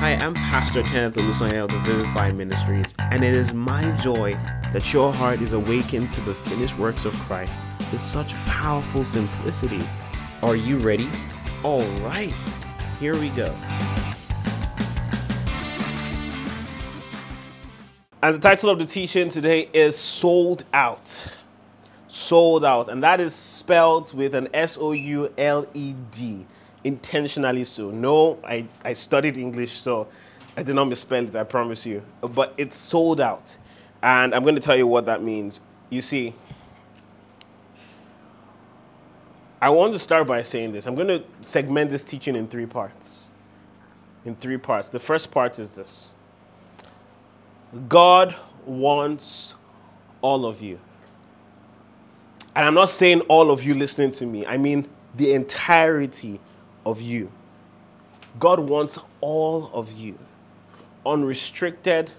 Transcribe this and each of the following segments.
Hi, I'm Pastor Kenneth Olusanya of the Vivify Ministries, and it is my joy that your heart is awakened to the finished works of Christ with such powerful simplicity. Are you ready? All right, here we go. And the title of the teaching today is Souled Out. Souled Out. And that is spelled with an S O U L E D intentionally so. No, I, I studied English, so I did not misspell it, I promise you. But it's sold out. And I'm going to tell you what that means. You see, I want to start by saying this. I'm going to segment this teaching in three parts. In three parts. The first part is this God wants all of you. And I'm not saying all of you listening to me, I mean the entirety of you. God wants all of you, unrestricted,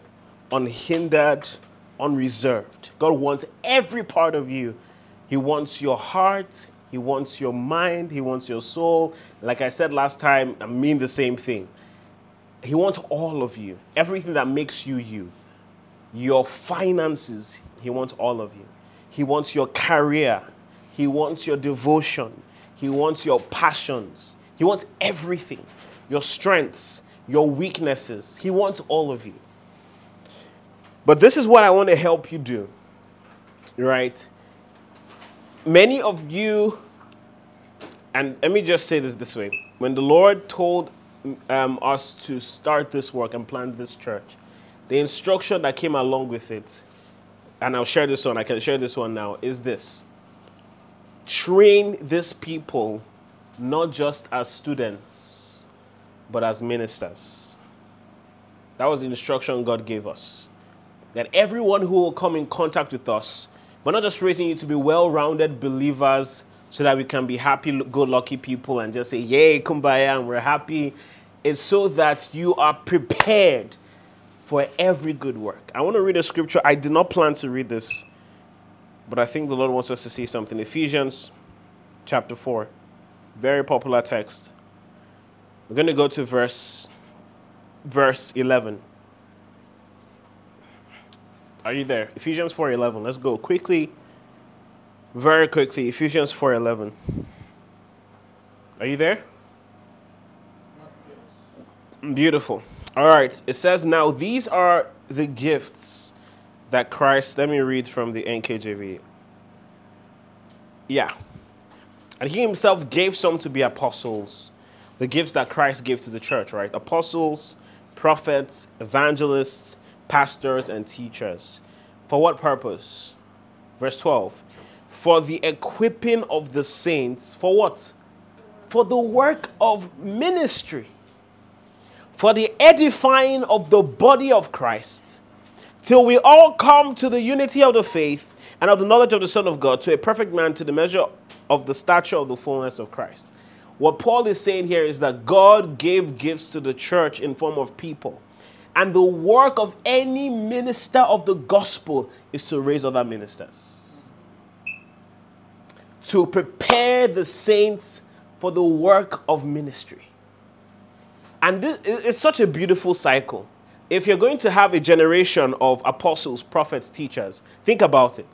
unhindered, unreserved. God wants every part of you. He wants your heart, He wants your mind, He wants your soul. Like I said last time, I mean the same thing. He wants all of you, everything that makes you you. Your finances, He wants all of you. He wants your career, He wants your devotion, He wants your passions. He wants everything your strengths, your weaknesses. He wants all of you. But this is what I want to help you do, right? Many of you, and let me just say this this way when the Lord told um, us to start this work and plant this church, the instruction that came along with it, and I'll share this one, I can share this one now, is this train these people not just as students, but as ministers. That was the instruction God gave us. That everyone who will come in contact with us, we're not just raising you to be well rounded believers so that we can be happy, go lucky people and just say, Yay, kumbaya, and we're happy. It's so that you are prepared for every good work. I want to read a scripture. I did not plan to read this, but I think the Lord wants us to see something. Ephesians chapter 4. Very popular text. We're going to go to verse verse 11. Are you there? Ephesians 4:11. Let's go quickly. Very quickly. Ephesians 4:11. Are you there? Beautiful. All right. It says now these are the gifts that Christ, let me read from the NKJV. Yeah. And he himself gave some to be apostles, the gifts that Christ gave to the church, right? Apostles, prophets, evangelists, pastors, and teachers. For what purpose? Verse 12. For the equipping of the saints, for what? For the work of ministry, for the edifying of the body of Christ, till we all come to the unity of the faith and of the knowledge of the Son of God, to a perfect man, to the measure of the stature of the fullness of Christ. What Paul is saying here is that God gave gifts to the church in form of people. And the work of any minister of the gospel is to raise other ministers. To prepare the saints for the work of ministry. And this is such a beautiful cycle. If you're going to have a generation of apostles, prophets, teachers, think about it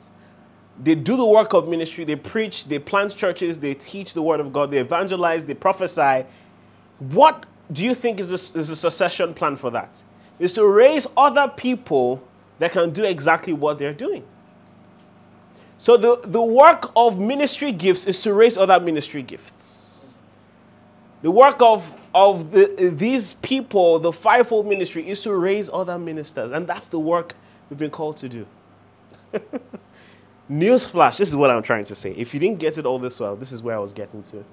they do the work of ministry, they preach, they plant churches, they teach the word of God, they evangelize, they prophesy. What do you think is a, is a succession plan for that? Is to raise other people that can do exactly what they're doing. So the, the work of ministry gifts is to raise other ministry gifts. The work of, of the, these people, the fivefold ministry, is to raise other ministers. And that's the work we've been called to do. Newsflash, this is what I'm trying to say. If you didn't get it all this well, this is where I was getting to.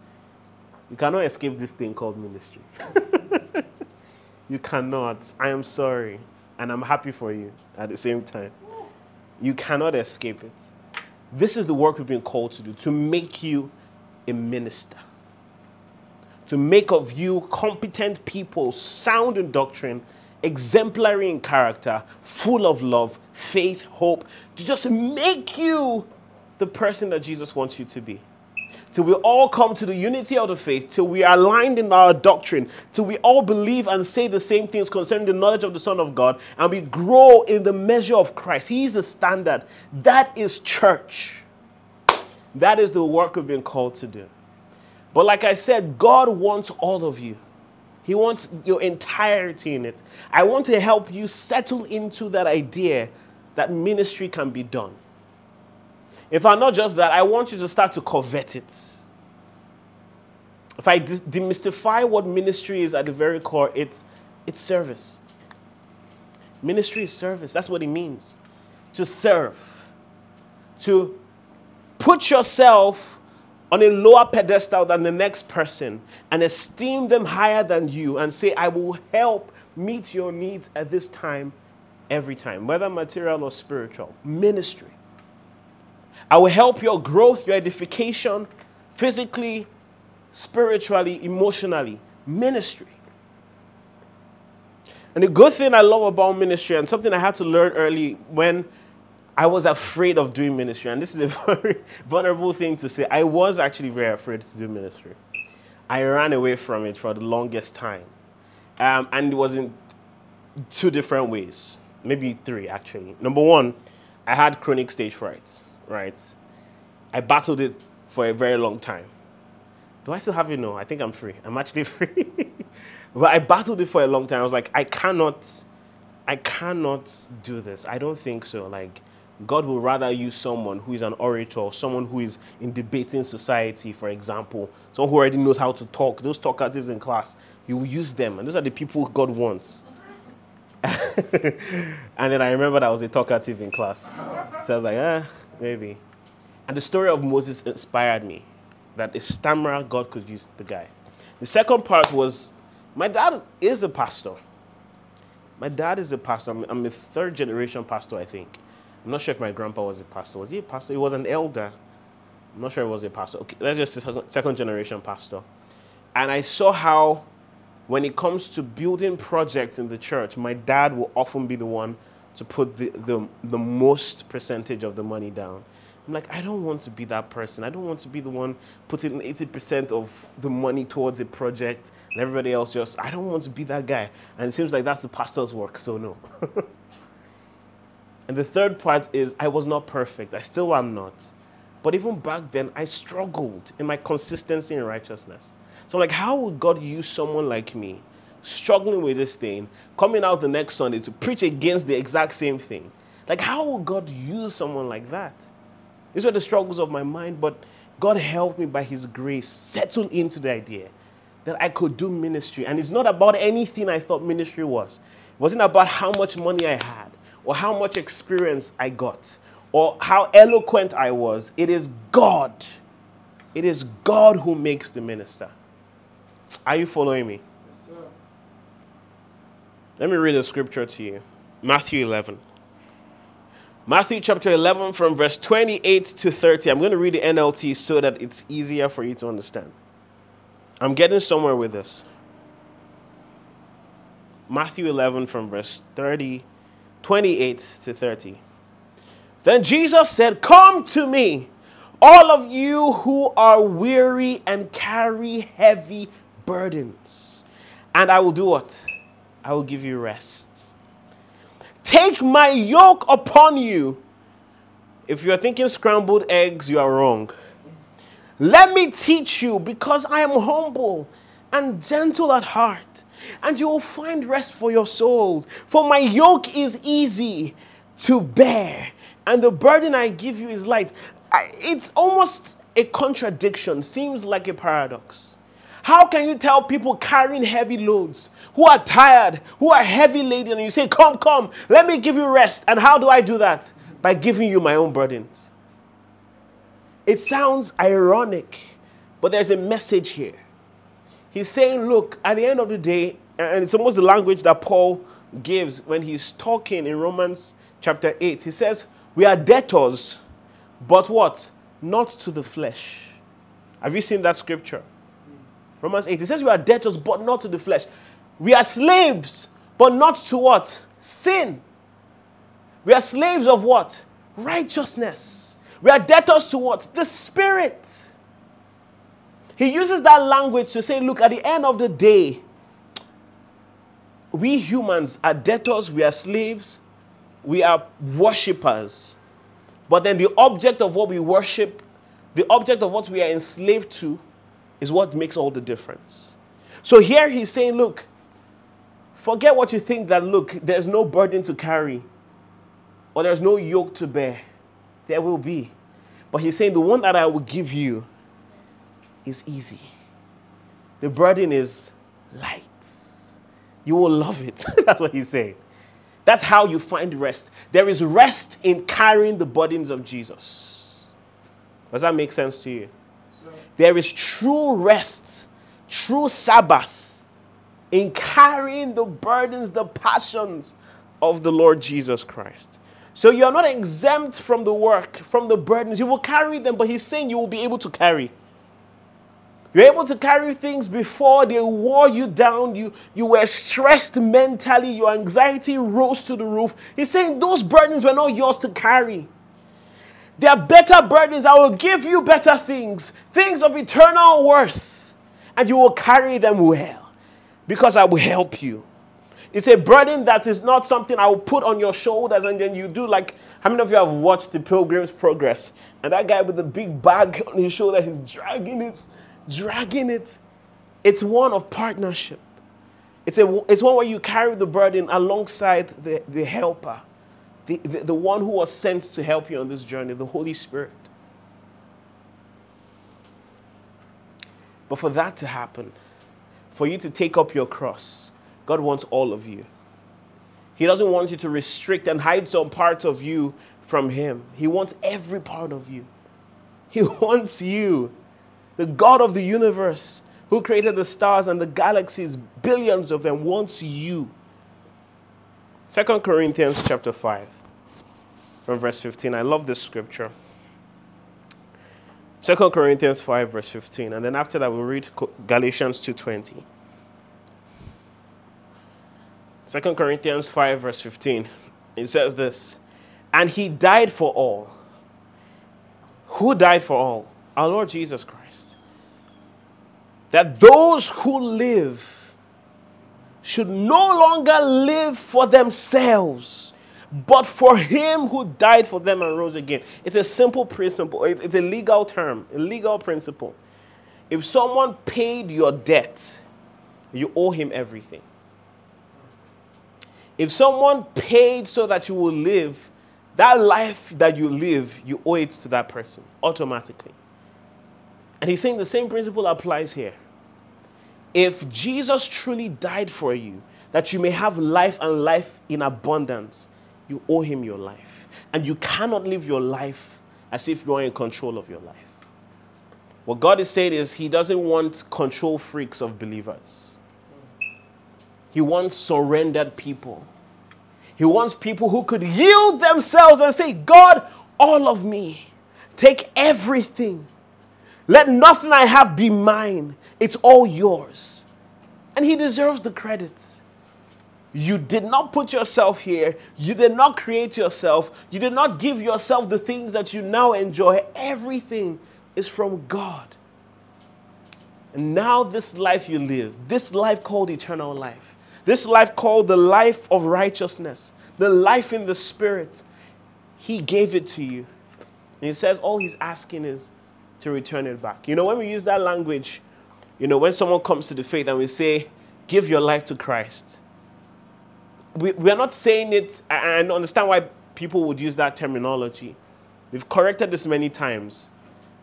You cannot escape this thing called ministry. you cannot. I am sorry. And I'm happy for you at the same time. You cannot escape it. This is the work we've been called to do to make you a minister, to make of you competent people, sound in doctrine, exemplary in character, full of love, faith, hope, to just make you the person that Jesus wants you to be. till we all come to the unity of the faith, till we are aligned in our doctrine, till we all believe and say the same things concerning the knowledge of the Son of God, and we grow in the measure of Christ. He is the standard. That is church. That is the work we've been called to do. But like I said, God wants all of you. He wants your entirety in it. I want to help you settle into that idea that ministry can be done. In fact, not just that, I want you to start to covet it. If I demystify what ministry is at the very core, it's, it's service. Ministry is service. That's what it means to serve, to put yourself on a lower pedestal than the next person and esteem them higher than you and say, I will help meet your needs at this time, every time, whether material or spiritual. Ministry. I will help your growth, your edification, physically, spiritually, emotionally. Ministry. And the good thing I love about ministry, and something I had to learn early when I was afraid of doing ministry, and this is a very vulnerable thing to say. I was actually very afraid to do ministry. I ran away from it for the longest time. Um, and it was in two different ways, maybe three actually. Number one, I had chronic stage fright right? I battled it for a very long time. Do I still have it? No, I think I'm free. I'm actually free. but I battled it for a long time. I was like, I cannot, I cannot do this. I don't think so. Like, God will rather use someone who is an orator, someone who is in debating society, for example, someone who already knows how to talk. Those talkatives in class, He will use them, and those are the people God wants. and then I remember that I was a talkative in class, so I was like, ah. Maybe. And the story of Moses inspired me that a stammerer, God could use the guy. The second part was my dad is a pastor. My dad is a pastor. I'm, I'm a third generation pastor, I think. I'm not sure if my grandpa was a pastor. Was he a pastor? He was an elder. I'm not sure he was a pastor. Okay, let's just say second generation pastor. And I saw how, when it comes to building projects in the church, my dad will often be the one to put the, the, the most percentage of the money down. I'm like, I don't want to be that person. I don't want to be the one putting 80% of the money towards a project and everybody else just, I don't want to be that guy. And it seems like that's the pastor's work, so no. and the third part is, I was not perfect. I still am not. But even back then, I struggled in my consistency in righteousness. So, like, how would God use someone like me struggling with this thing, coming out the next Sunday to preach against the exact same thing. Like, how would God use someone like that? These were the struggles of my mind, but God helped me by His grace settle into the idea that I could do ministry. And it's not about anything I thought ministry was. It wasn't about how much money I had or how much experience I got or how eloquent I was. It is God. It is God who makes the minister. Are you following me? Let me read a scripture to you Matthew 11. Matthew chapter 11, from verse 28 to 30. I'm going to read the NLT so that it's easier for you to understand. I'm getting somewhere with this. Matthew 11, from verse 30, 28 to 30. Then Jesus said, Come to me, all of you who are weary and carry heavy burdens, and I will do what? I will give you rest. Take my yoke upon you. If you're thinking scrambled eggs, you are wrong. Let me teach you because I am humble and gentle at heart, and you will find rest for your souls. For my yoke is easy to bear, and the burden I give you is light. It's almost a contradiction, seems like a paradox. How can you tell people carrying heavy loads who are tired, who are heavy laden, and you say, Come, come, let me give you rest? And how do I do that? By giving you my own burdens. It sounds ironic, but there's a message here. He's saying, Look, at the end of the day, and it's almost the language that Paul gives when he's talking in Romans chapter 8. He says, We are debtors, but what? Not to the flesh. Have you seen that scripture? Romans 8. It says we are debtors, but not to the flesh. We are slaves, but not to what? Sin. We are slaves of what? Righteousness. We are debtors to what? The Spirit. He uses that language to say, look, at the end of the day, we humans are debtors, we are slaves, we are worshippers. But then the object of what we worship, the object of what we are enslaved to, is what makes all the difference. So here he's saying, look, forget what you think that, look, there's no burden to carry or there's no yoke to bear. There will be. But he's saying, the one that I will give you is easy. The burden is light. You will love it. That's what he's saying. That's how you find rest. There is rest in carrying the burdens of Jesus. Does that make sense to you? There is true rest, true Sabbath in carrying the burdens, the passions of the Lord Jesus Christ. So you're not exempt from the work, from the burdens. You will carry them, but he's saying you will be able to carry. You're able to carry things before they wore you down. You, you were stressed mentally. Your anxiety rose to the roof. He's saying those burdens were not yours to carry. There are better burdens. I will give you better things, things of eternal worth, and you will carry them well because I will help you. It's a burden that is not something I will put on your shoulders and then you do like how many of you have watched the Pilgrim's Progress? And that guy with the big bag on his shoulder, he's dragging it dragging it. It's one of partnership. It's, a, it's one where you carry the burden alongside the, the helper, the, the, the one who was sent to help you on this journey, the Holy Spirit. But for that to happen, for you to take up your cross, God wants all of you. He doesn't want you to restrict and hide some parts of you from Him. He wants every part of you. He wants you the God of the universe, who created the stars and the galaxies, billions of them, wants you. 2 Corinthians chapter 5, from verse 15. I love this scripture. 2 Corinthians 5, verse 15. And then after that, we'll read Galatians 2.20. 2 Corinthians 5, verse 15. It says this And he died for all. Who died for all? Our Lord Jesus Christ that those who live should no longer live for themselves, but for him who died for them and rose again. It's a simple principle, it's, it's a legal term, a legal principle. If someone paid your debt, you owe him everything. If someone paid so that you will live, that life that you live, you owe it to that person automatically. And he's saying the same principle applies here. If Jesus truly died for you, that you may have life and life in abundance, you owe him your life. And you cannot live your life as if you are in control of your life. What God is saying is, He doesn't want control freaks of believers. He wants surrendered people. He wants people who could yield themselves and say, God, all of me, take everything. Let nothing I have be mine. It's all yours. And he deserves the credit. You did not put yourself here. You did not create yourself. You did not give yourself the things that you now enjoy. Everything is from God. And now, this life you live, this life called eternal life, this life called the life of righteousness, the life in the Spirit, He gave it to you. And He says all He's asking is to return it back. You know, when we use that language, you know, when someone comes to the faith and we say, give your life to Christ, we, we are not saying it, and I understand why people would use that terminology. We've corrected this many times.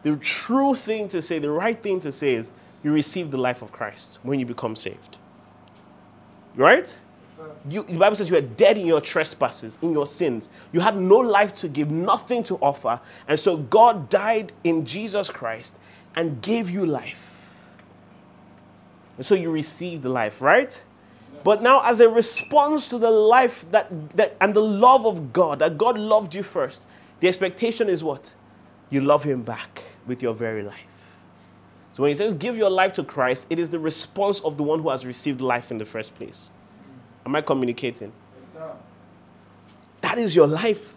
The true thing to say, the right thing to say is, you receive the life of Christ when you become saved. Right? You, the Bible says you are dead in your trespasses, in your sins. You had no life to give, nothing to offer. And so God died in Jesus Christ and gave you life. And so you received life, right? But now, as a response to the life that, that and the love of God, that God loved you first, the expectation is what? You love Him back with your very life. So when He says give your life to Christ, it is the response of the one who has received life in the first place. Am I communicating? Yes, that is your life.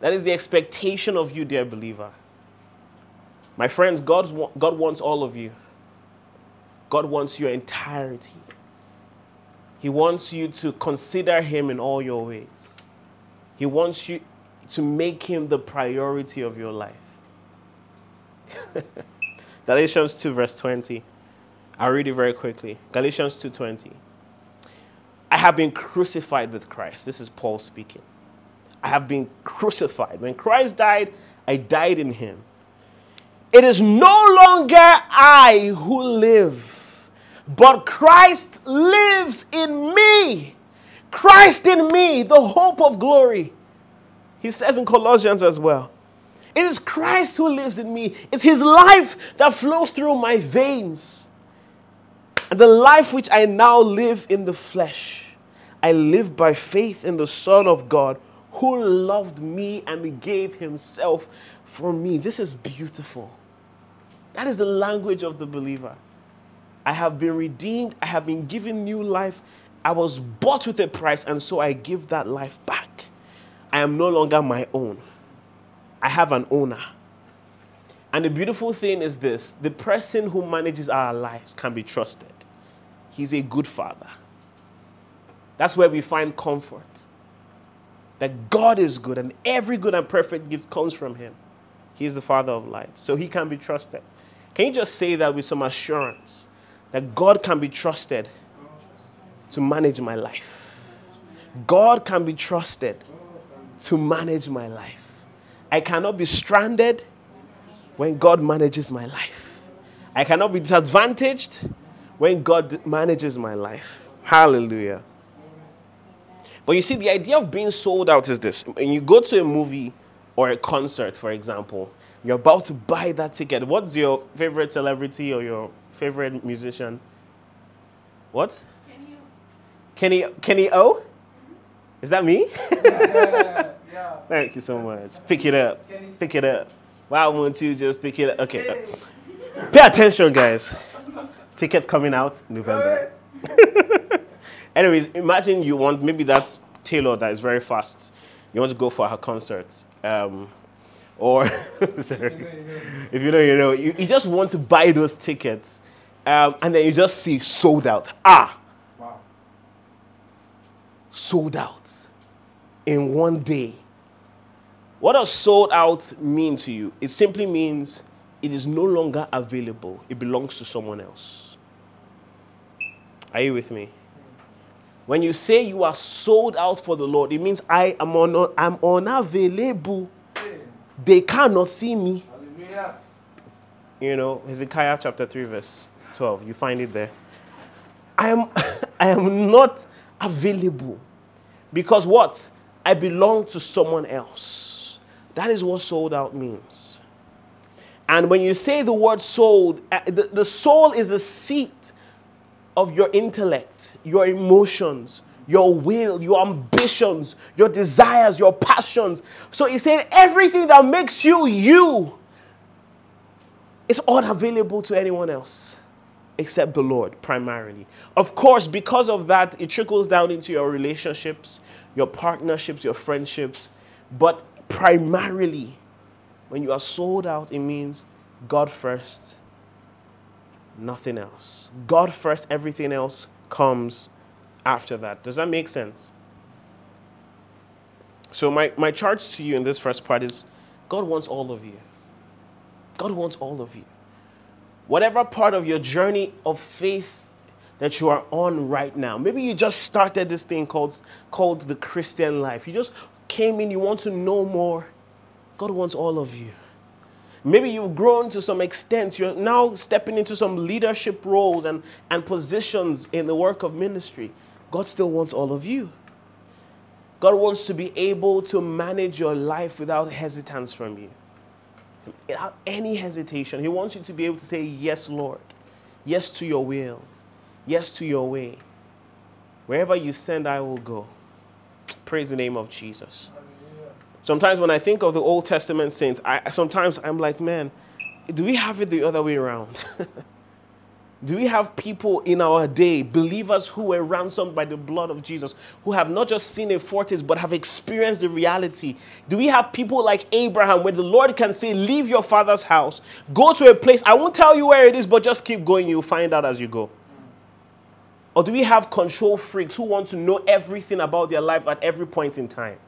That is the expectation of you, dear believer. My friends, God, God wants all of you. God wants your entirety. He wants you to consider Him in all your ways. He wants you to make Him the priority of your life. Galatians 2, verse 20. I'll read it very quickly. Galatians 2:20. I have been crucified with Christ. This is Paul speaking. I have been crucified. When Christ died, I died in him. It is no longer I who live, but Christ lives in me. Christ in me, the hope of glory. He says in Colossians as well. It is Christ who lives in me. It's his life that flows through my veins. And the life which I now live in the flesh, I live by faith in the Son of God who loved me and gave himself for me. This is beautiful. That is the language of the believer. I have been redeemed, I have been given new life. I was bought with a price, and so I give that life back. I am no longer my own. I have an owner. And the beautiful thing is this the person who manages our lives can be trusted. He's a good father. That's where we find comfort. That God is good and every good and perfect gift comes from Him. He is the Father of lights, so He can be trusted. Can you just say that with some assurance that God can be trusted to manage my life? God can be trusted to manage my life. I cannot be stranded when God manages my life. I cannot be disadvantaged when God manages my life. Hallelujah. But you see, the idea of being sold out is this. When you go to a movie or a concert, for example, you're about to buy that ticket. What's your favorite celebrity or your favorite musician? What? Kenny O. Kenny, Kenny O? Is that me? Yeah, yeah. Thank you so much. Pick it up. Pick it up. Why won't you just pick it up? Okay. Pay attention, guys. Tickets coming out November. Anyways, imagine you want maybe that's Taylor that is very fast. You want to go for her concert. Um, or sorry, if you know, you know. You, you just want to buy those tickets, um, and then you just see sold out. Ah, wow. sold out in one day. What does sold out mean to you? It simply means it is no longer available. It belongs to someone else. Are you with me? When you say you are sold out for the Lord, it means I am on, I'm unavailable. They cannot see me. Hallelujah. You know, Hezekiah chapter 3, verse 12. You find it there. I am, I am not available. Because what? I belong to someone else. That is what sold out means. And when you say the word sold, uh, the, the soul is a seat of your intellect, your emotions, your will, your ambitions, your desires, your passions. So he said, everything that makes you you is unavailable to anyone else except the Lord, primarily. Of course, because of that, it trickles down into your relationships, your partnerships, your friendships. But primarily, when you are sold out, it means God first, nothing else. God first, everything else comes after that. Does that make sense? So, my, my charge to you in this first part is God wants all of you. God wants all of you. Whatever part of your journey of faith that you are on right now, maybe you just started this thing called, called the Christian life. You just came in, you want to know more. God wants all of you. Maybe you've grown to some extent. You're now stepping into some leadership roles and, and positions in the work of ministry. God still wants all of you. God wants to be able to manage your life without hesitance from you. Without any hesitation. He wants you to be able to say, Yes, Lord. Yes to your will. Yes to your way. Wherever you send, I will go. Praise the name of Jesus. Sometimes when I think of the Old Testament saints, I sometimes I'm like, man, do we have it the other way around? Do we have people in our day, believers who were ransomed by the blood of Jesus, who have not just seen a foretaste, but have experienced the reality? Do we have people like Abraham, where the Lord can say, Leave your father's house, go to a place, I won't tell you where it is, but just keep going, you'll find out as you go? Or do we have control freaks who want to know everything about their life at every point in time?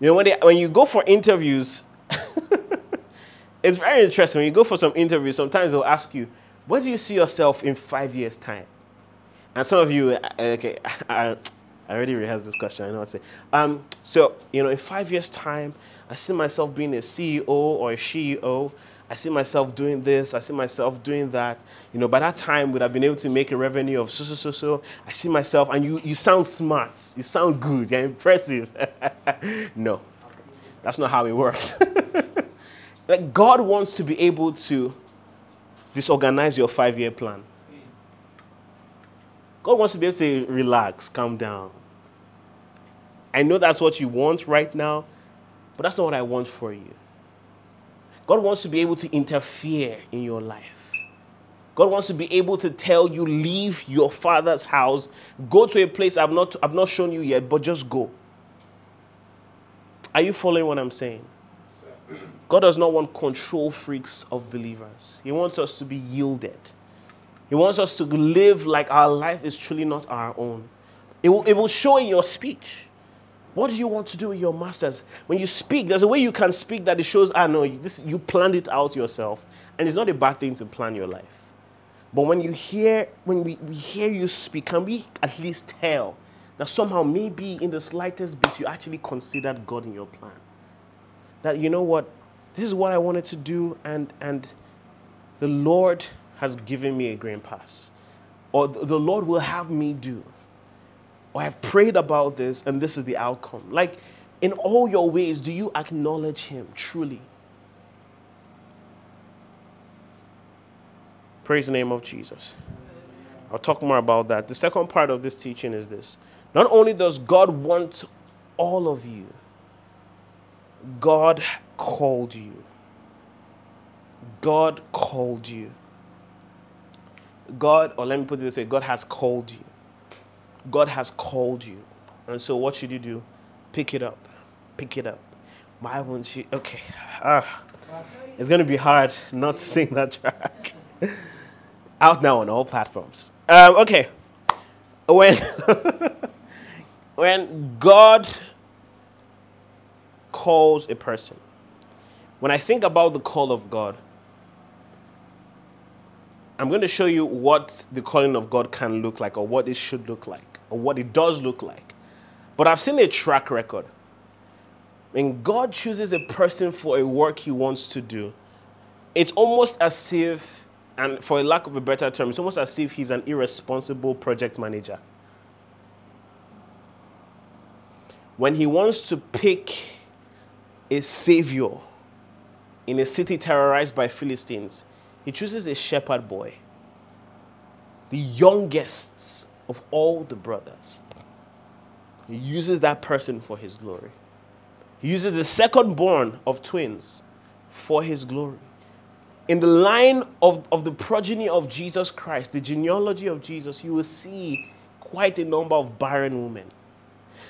You know, when, they, when you go for interviews, it's very interesting. When you go for some interviews, sometimes they'll ask you, where do you see yourself in five years' time? And some of you, uh, okay, I, already rehearsed this question. I know what to say. Um, so, you know, in five years' time, I see myself being a CEO or a CEO. I see myself doing this. I see myself doing that. You know, by that time, would have been able to make a revenue of so, so, so, so. I see myself, and you, you sound smart. You sound good. You're impressive. no, that's not how it works. like, God wants to be able to disorganize your five year plan. God wants to be able to relax, calm down. I know that's what you want right now, but that's not what I want for you. God wants to be able to interfere in your life. God wants to be able to tell you, leave your father's house, go to a place I've not, I've not shown you yet, but just go. Are you following what I'm saying? God does not want control freaks of believers. He wants us to be yielded. He wants us to live like our life is truly not our own. It will, it will show in your speech. What do you want to do with your masters? When you speak, there's a way you can speak that it shows, ah, know, this, you planned it out yourself. And it's not a bad thing to plan your life. But when you hear, when we, we hear you speak, can we at least tell that somehow, maybe in the slightest bit, you actually considered God in your plan? That, you know what, this is what I wanted to do, and, and the Lord has given me a green pass. Or the Lord will have me do. Or I've prayed about this, and this is the outcome. Like, in all your ways, do you acknowledge Him truly? Praise the name of Jesus. I'll talk more about that. The second part of this teaching is this not only does God want all of you, God called you. God called you. God, or let me put it this way God has called you. God has called you. And so, what should you do? Pick it up. Pick it up. Why won't you? Okay. Ah, it's going to be hard not to sing that track. Out now on all platforms. Um, okay. When, when God calls a person. When I think about the call of God, I'm going to show you what the calling of God can look like, or what it should look like, or what it does look like. But I've seen a track record. When God chooses a person for a work he wants to do, it's almost as if, and for a lack of a better term, it's almost as if he's an irresponsible project manager. When he wants to pick a savior in a city terrorized by Philistines, he chooses a shepherd boy, the youngest of all the brothers. He uses that person for his glory. He uses the second born of twins for his glory. In the line of, of the progeny of Jesus Christ, the genealogy of Jesus, you will see quite a number of barren women.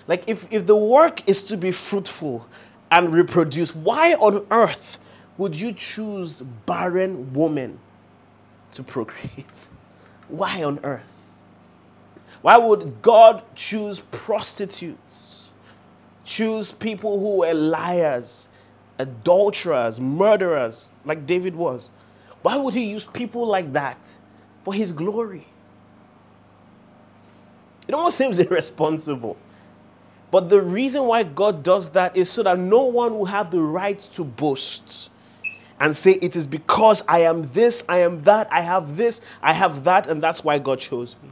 Like, if, if the work is to be fruitful, and reproduce. Why on earth would you choose barren woman to procreate? Why on earth? Why would God choose prostitutes? Choose people who were liars, adulterers, murderers, like David was? Why would he use people like that for his glory? It almost seems irresponsible. But the reason why God does that is so that no one will have the right to boast and say, It is because I am this, I am that, I have this, I have that, and that's why God chose me.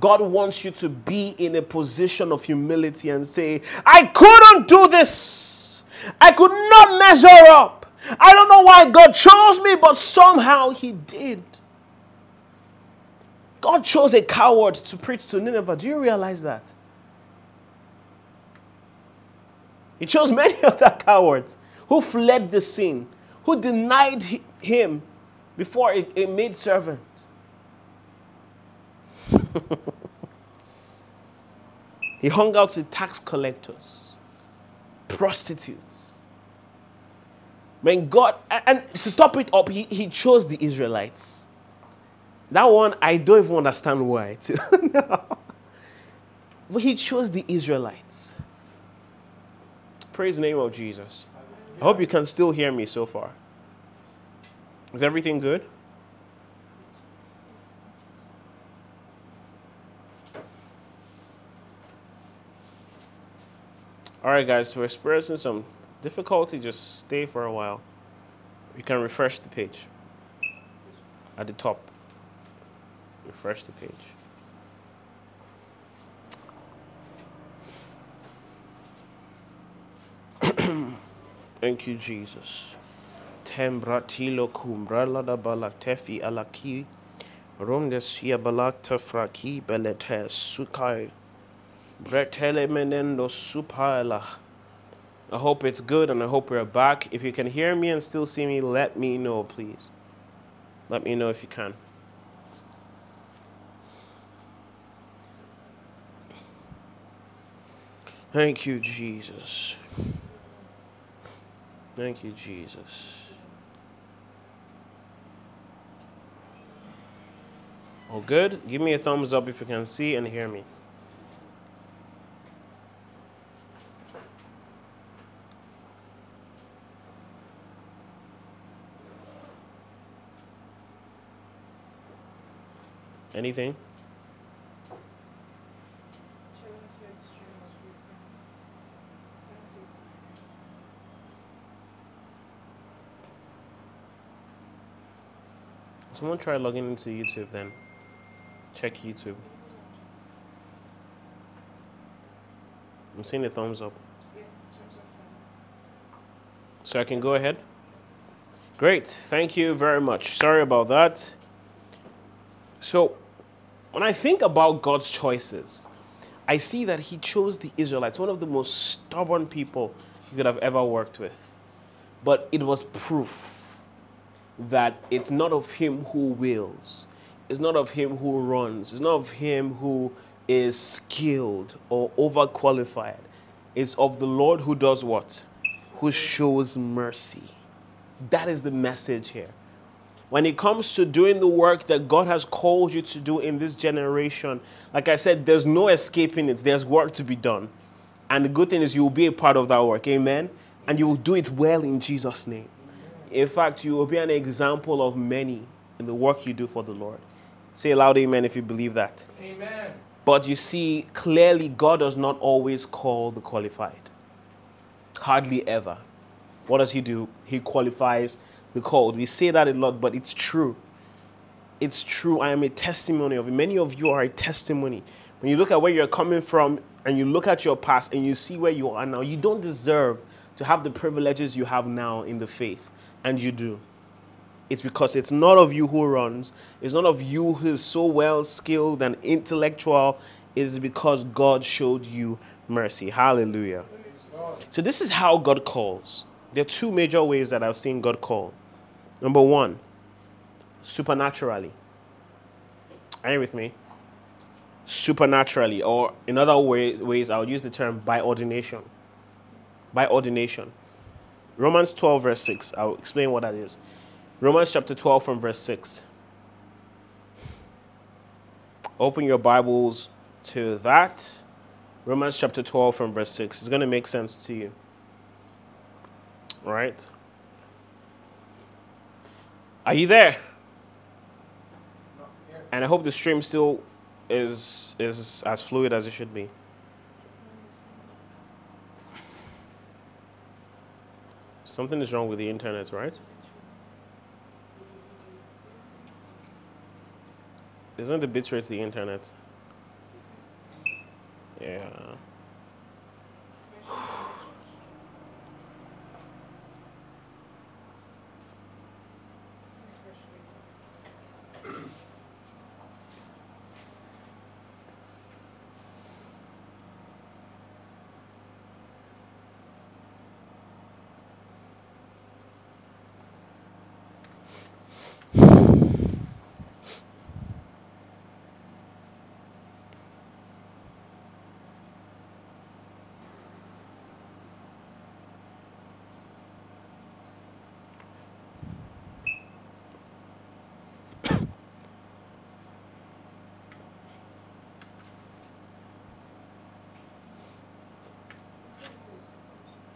God wants you to be in a position of humility and say, I couldn't do this. I could not measure up. I don't know why God chose me, but somehow He did. God chose a coward to preach to Nineveh. Do you realize that? He chose many other cowards who fled the scene, who denied him before a, a maid servant. he hung out with tax collectors, prostitutes. When God, and to top it up, he, he chose the Israelites. That one, I don't even understand why. no. But he chose the Israelites. Praise the name of Jesus. I hope you can still hear me so far. Is everything good? All right, guys, we're experiencing some difficulty. Just stay for a while. You can refresh the page at the top. Refresh the page. Thank you, Jesus. Tembratilo kumbrala da balaktefi alaki. Romdesia balakta fraki belete sukai. Bretele menendo supala. I hope it's good and I hope we're back. If you can hear me and still see me, let me know, please. Let me know if you can. Thank you, Jesus. Thank you, Jesus. All good? Give me a thumbs up if you can see and hear me. Anything? Someone try logging into YouTube then. Check YouTube. I'm seeing a thumbs up. So I can go ahead? Great. Thank you very much. Sorry about that. So, when I think about God's choices, I see that He chose the Israelites, one of the most stubborn people He could have ever worked with. But it was proof that it's not of him who wills, it's not of him who runs, it's not of him who is skilled or overqualified. It's of the Lord who does what? Who shows mercy. That is the message here. When it comes to doing the work that God has called you to do in this generation, like I said, there's no escaping it. There's work to be done. And the good thing is, you will be a part of that work. Amen. And you will do it well in Jesus' name. In fact, you will be an example of many in the work you do for the Lord. Say loud amen if you believe that. Amen. But you see, clearly, God does not always call the qualified. Hardly ever. What does He do? He qualifies the called. We say that a lot, but it's true. It's true. I am a testimony of it. Many of you are a testimony. When you look at where you're coming from and you look at your past and you see where you are now, you don't deserve to have the privileges you have now in the faith and you do. It's because it's not of you who runs, it's not of you who is so well skilled and intellectual. It is because God showed you mercy. Hallelujah. So, this is how God calls. There are two major ways that I've seen God call. Number one, supernaturally. Are you with me? Supernaturally, or in other ways, ways I would use the term by ordination. By ordination. Romans 12, verse 6. I'll explain what that is. Romans chapter 12, from verse 6. Open your Bibles to that. Romans chapter 12, from verse 6. It's going to make sense to you. Right? Are you there? And I hope the stream still is is as fluid as it should be. Something is wrong with the internet, right? Isn't the bitrate the internet? Yeah.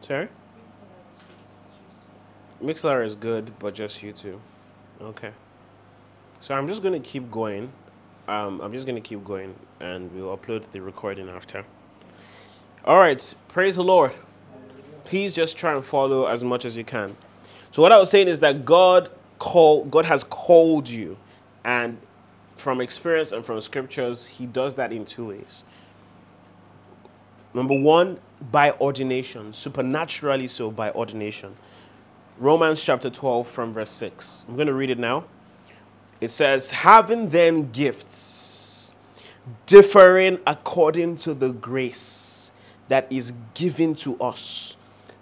Sorry? Mixlr is good, but just YouTube. Okay. So I'm just going to keep going. Um, I'm just going to keep going and we'll upload the recording after. All right. Praise the Lord. Please just try and follow as much as you can. So what I was saying is that God call God has called you and from experience and from scriptures, he does that in two ways. Number one, by ordination, supernaturally so by ordination. Romans chapter 12 from verse 6. I'm going to read it now. It says, Having then gifts differing according to the grace that is given to us,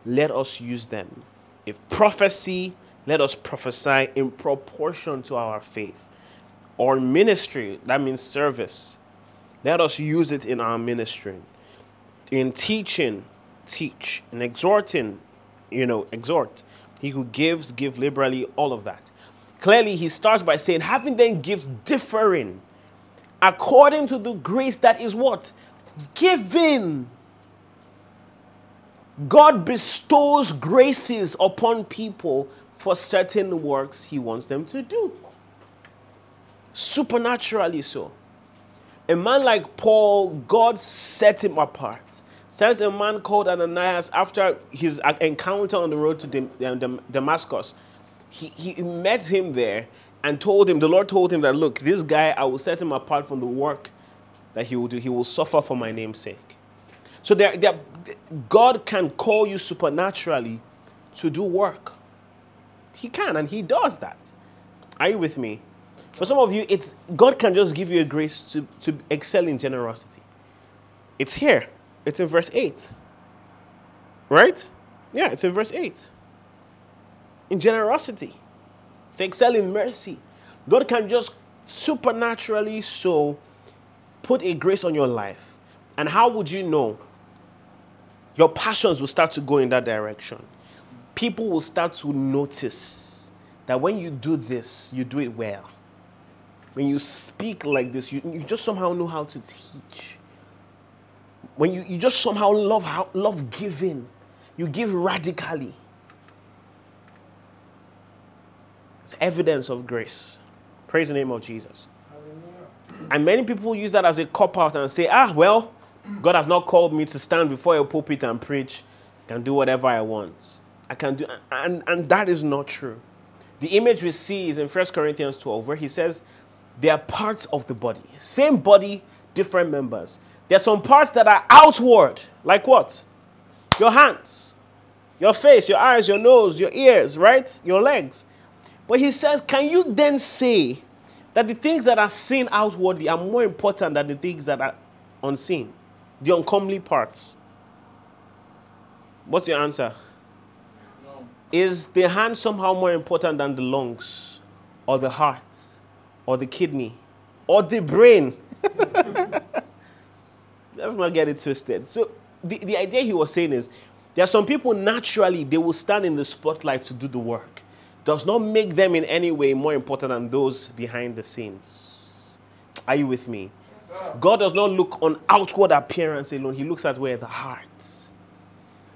let us use them. If prophecy, let us prophesy in proportion to our faith. Or ministry, that means service, let us use it in our ministry. In teaching, teach. In exhorting, you know, exhort. He who gives, give liberally, all of that. Clearly, he starts by saying, having then gifts differing according to the grace that is what? Given. God bestows graces upon people for certain works he wants them to do. Supernaturally so. A man like Paul, God set him apart. Sent a man called Ananias after his encounter on the road to um, Damascus he, he met him there and told him, the Lord told him that, look, this guy, I will set him apart from the work that he will do. He will suffer for my name's sake. So there, there, God can call you supernaturally to do work. He can, and He does that. Are you with me? For some of you, it's God can just give you a grace to, to excel in generosity. It's here. It's in verse 8. Right? Yeah, it's in verse 8 in generosity, to excel in mercy. God can just supernaturally so put a grace on your life. And how would you know? Your passions will start to go in that direction. People will start to notice that when you do this, you do it well. When you speak like this, you, you just somehow know how to teach. When you, you just somehow love how love giving, you give radically. It's evidence of grace. Praise the name of Jesus. And many people use that as a cop out and say, ah, well, God has not called me to stand before a pulpit and preach. I can do whatever I want. I can do, and, and that is not true. The image we see is in 1 Corinthians 12, where he says, they are parts of the body. Same body, different members. There are some parts that are outward, like what? Your hands, your face, your eyes, your nose, your ears, right? Your legs. But he says, Can you then say that the things that are seen outwardly are more important than the things that are unseen? The uncomely parts. What's your answer? No. Is the hand somehow more important than the lungs, or the heart, or the kidney, or the brain? Let's not get it twisted. So, the, the idea he was saying is there are some people naturally they will stand in the spotlight to do the work does not make them in any way more important than those behind the scenes. Are you with me? Yes, God does not look on outward appearance alone, He looks at where the heart.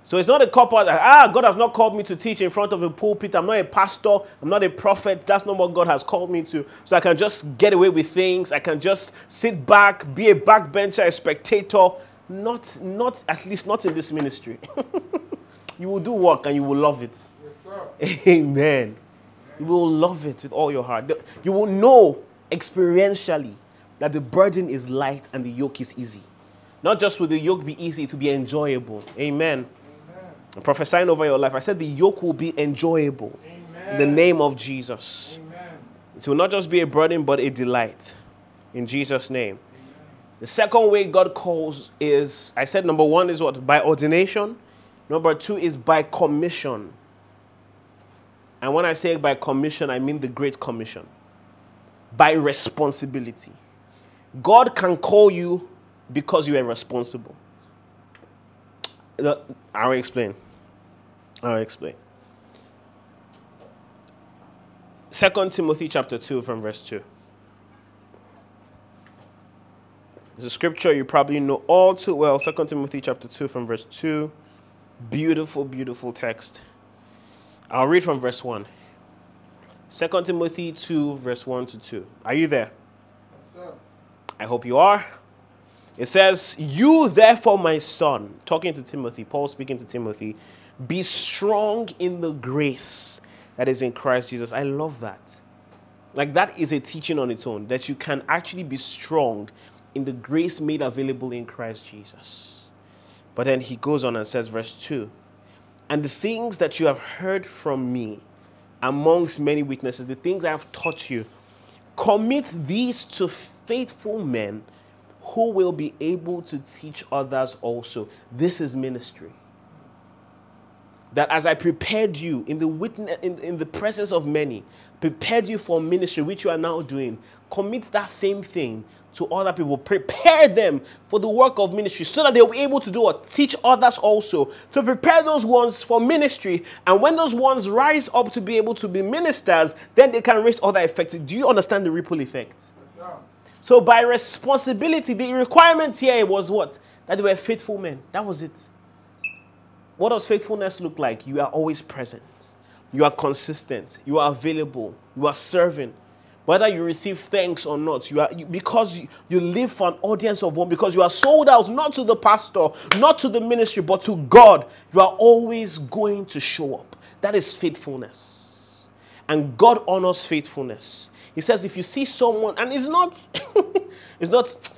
So it's not a cop out that, ah, God has not called me to teach in front of a pulpit. I'm not a pastor. I'm not a prophet. That's not what God has called me to. So I can just get away with things. I can just sit back, be a backbencher, a spectator. Not, not, at least not in this ministry. you will do work and you will love it. Amen. You will love it with all your heart. You will know experientially that the burden is light and the yoke is easy. Not just will the yoke be easy, to be enjoyable. Amen. I'm prophesying over your life. I said the yoke will be enjoyable. Amen. In the name of Jesus. Amen. It will not just be a burden, but a delight. In Jesus' name. The second way God calls is, I said number one is what? By ordination. Number two is by commission. And when I say by commission, I mean the Great Commission. By responsibility. God can call you because you are responsible. I'll explain. I'll explain. Second Timothy chapter 2 from verse 2. It's a scripture you probably know all too well. Second Timothy chapter 2 from verse 2. Beautiful, beautiful text. I'll read from verse 1. 2 Timothy 2, verse 1 to 2. Are you there? Yes, I hope you are. It says, You therefore, my son, talking to Timothy, Paul speaking to Timothy, be strong in the grace that is in Christ Jesus. I love that. Like, that is a teaching on its own, that you can actually be strong in the grace made available in Christ Jesus. But then he goes on and says, verse 2 And the things that you have heard from me amongst many witnesses, the things I have taught you, commit these to faithful men who will be able to teach others also. This is ministry. That as I prepared you in the witness in, in the presence of many, prepared you for ministry, which you are now doing, commit that same thing to other people. Prepare them for the work of ministry so that they'll be able to do what? Teach others also. To prepare those ones for ministry. And when those ones rise up to be able to be ministers, then they can raise other effects. Do you understand the ripple effect? So by responsibility, the requirement here was what? That they were faithful men. That was it. What does faithfulness look like? You are always present. You are consistent. You are available. You are serving whether you receive thanks or not you are you, because you, you live for an audience of one because you are sold out not to the pastor not to the ministry but to god you are always going to show up that is faithfulness and god honors faithfulness he says if you see someone and it's not it's not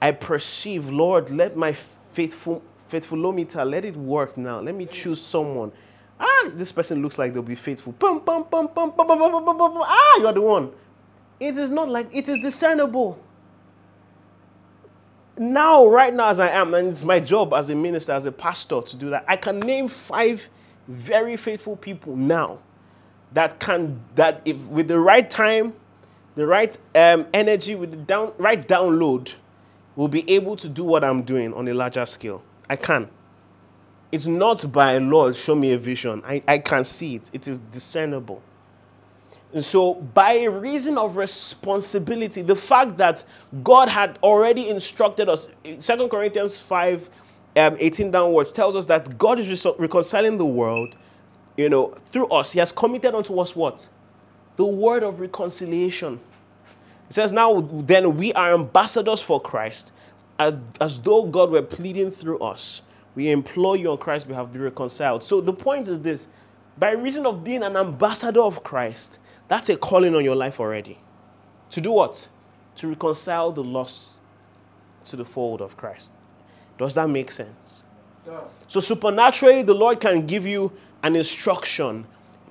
i perceive lord let my faithful faithfulometer let it work now. Let me choose someone. Ah this person looks like they'll be faithful. Ah you're the one. It is not like it is discernible. Now, right now, as I am, and it's my job as a minister, as a pastor to do that, I can name five very faithful people now that can, that if with the right time, the right um, energy, with the down, right download, will be able to do what I'm doing on a larger scale. I can. It's not by Lord, show me a vision. I, I can see it, it is discernible. And so, by reason of responsibility, the fact that God had already instructed us, 2 Corinthians 5 um, 18 downwards tells us that God is reconciling the world, you know, through us. He has committed unto us what? The word of reconciliation. It says, Now then, we are ambassadors for Christ, as though God were pleading through us. We implore you on Christ's behalf, be reconciled. So the point is this by reason of being an ambassador of Christ, that's a calling on your life already. To do what? To reconcile the lost to the fold of Christ. Does that make sense? So, supernaturally, the Lord can give you an instruction,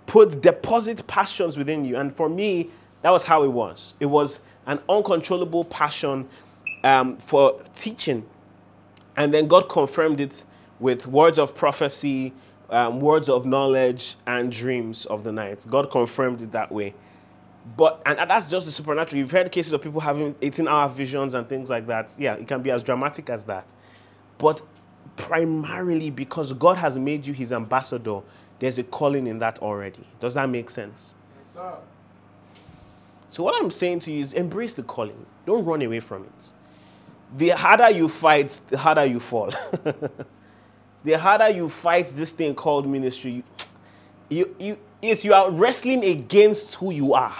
put deposit passions within you. And for me, that was how it was. It was an uncontrollable passion um, for teaching. And then God confirmed it with words of prophecy, um, words of knowledge and dreams of the night. God confirmed it that way. But and that's just the supernatural. You've heard cases of people having 18 hour visions and things like that. Yeah, it can be as dramatic as that. But primarily because God has made you his ambassador, there's a calling in that already. Does that make sense? Yes, sir. So, what I'm saying to you is embrace the calling, don't run away from it. The harder you fight, the harder you fall. the harder you fight this thing called ministry, you, you, if you are wrestling against who you are,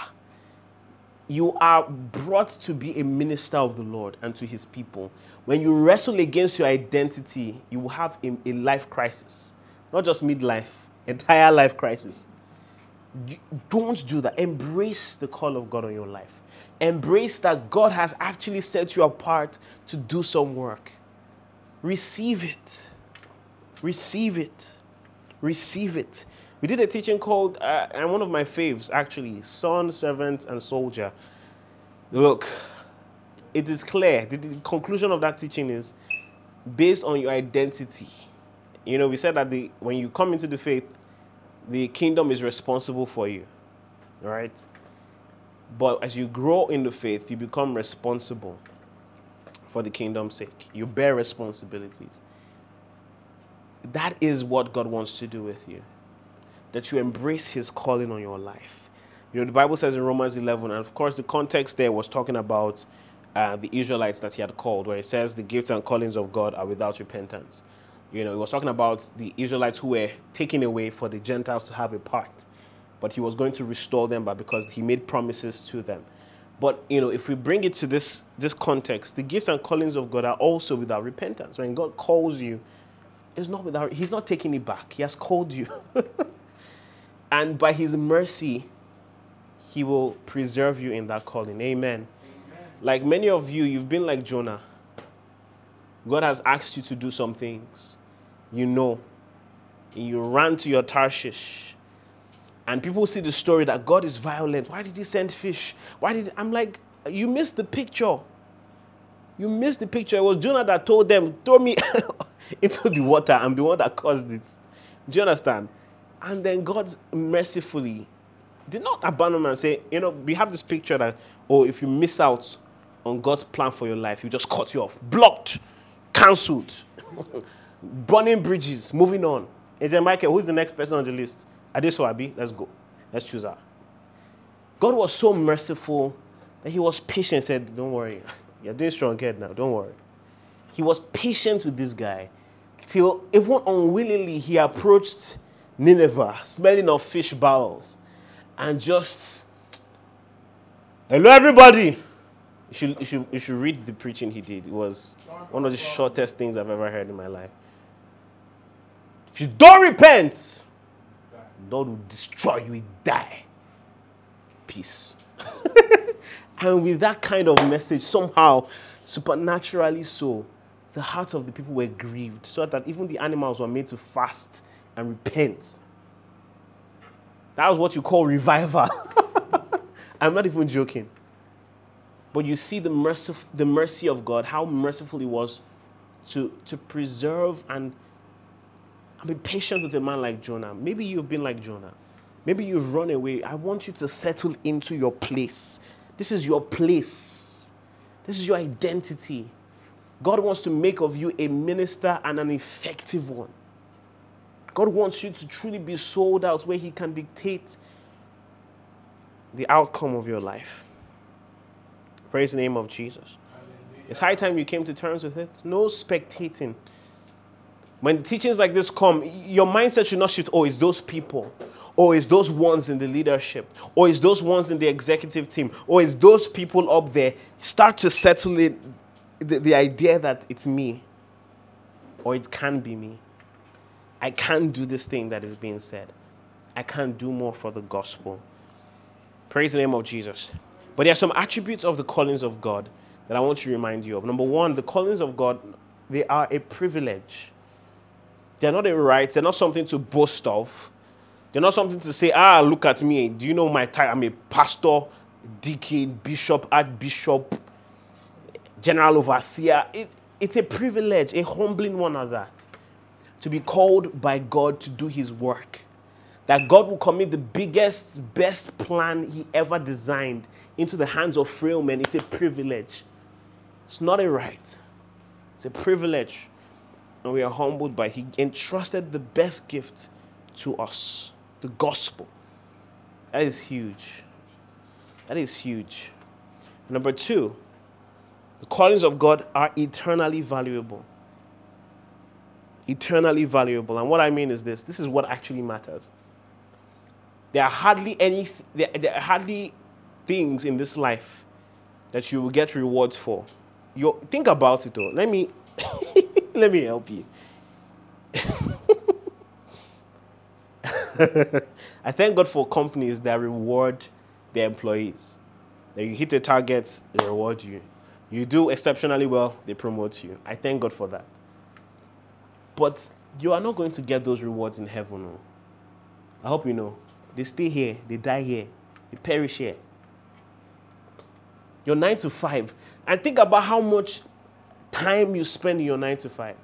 you are brought to be a minister of the Lord and to his people. When you wrestle against your identity, you will have a, a life crisis. Not just midlife, entire life crisis. Don't do that. Embrace the call of God on your life. Embrace that God has actually set you apart to do some work. Receive it. Receive it. Receive it. We did a teaching called, uh, and one of my faves actually, Son, Servant, and Soldier. Look, it is clear. The, the conclusion of that teaching is based on your identity. You know, we said that the when you come into the faith, the kingdom is responsible for you, right? But as you grow in the faith, you become responsible for the kingdom's sake. You bear responsibilities. That is what God wants to do with you. That you embrace His calling on your life. You know, the Bible says in Romans 11, and of course, the context there was talking about uh, the Israelites that He had called, where it says the gifts and callings of God are without repentance. You know, he was talking about the Israelites who were taken away for the Gentiles to have a part. But he was going to restore them but because he made promises to them. But you know, if we bring it to this this context, the gifts and callings of God are also without repentance. When God calls you, it's not without He's not taking it back. He has called you. and by his mercy, he will preserve you in that calling. Amen. Amen. Like many of you, you've been like Jonah. God has asked you to do some things. You know. And you ran to your Tarshish and people see the story that God is violent. Why did he send fish? Why did I'm like, you missed the picture. You missed the picture. It was Jonah that told them, throw me into the water. I'm the one that caused it. Do you understand? And then God mercifully did not abandon and say, you know, we have this picture that, oh, if you miss out on God's plan for your life, you just cut you off. Blocked, cancelled, burning bridges, moving on. And then Michael, who's the next person on the list? Adeswabi, let's go. Let's choose her. God was so merciful that he was patient said, Don't worry. You're doing strong head now. Don't worry. He was patient with this guy till even unwillingly he approached Nineveh, smelling of fish bowels, and just, hello everybody. You should, you, should, you should read the preaching he did. It was one of the shortest things I've ever heard in my life. If you don't repent, Lord will destroy you, will die. Peace. and with that kind of message, somehow, supernaturally so, the hearts of the people were grieved, so that even the animals were made to fast and repent. That was what you call revival. I'm not even joking. But you see the mercy, the mercy of God, how merciful He was to, to preserve and be patient with a man like Jonah. Maybe you've been like Jonah. Maybe you've run away. I want you to settle into your place. This is your place. This is your identity. God wants to make of you a minister and an effective one. God wants you to truly be sold out where He can dictate the outcome of your life. Praise the name of Jesus. Hallelujah. It's high time you came to terms with it. No spectating. When teachings like this come, your mindset should not shift, oh, it's those people. Or it's those ones in the leadership. Or it's those ones in the executive team. Or it's those people up there. Start to settle it, the, the idea that it's me. Or it can be me. I can't do this thing that is being said. I can't do more for the gospel. Praise the name of Jesus. But there are some attributes of the callings of God that I want to remind you of. Number one, the callings of God, they are a privilege. They're not a right. They're not something to boast of. They're not something to say, ah, look at me. Do you know my title? I'm a pastor, deacon, bishop, archbishop, general overseer. It, it's a privilege, a humbling one of that, to be called by God to do his work. That God will commit the biggest, best plan he ever designed into the hands of frail men. It's a privilege. It's not a right. It's a privilege and we are humbled by He entrusted the best gift to us the gospel. That is huge. That is huge. Number two, the callings of God are eternally valuable. Eternally valuable. And what I mean is this this is what actually matters. There are hardly any, there, there are hardly things in this life that you will get rewards for. You think about it though. Let me Let me help you. I thank God for companies that reward their employees. That you hit a target, they reward you. You do exceptionally well, they promote you. I thank God for that. But you are not going to get those rewards in heaven. No. I hope you know. They stay here, they die here, they perish here. You're nine to five. And think about how much time you spend in your nine to five,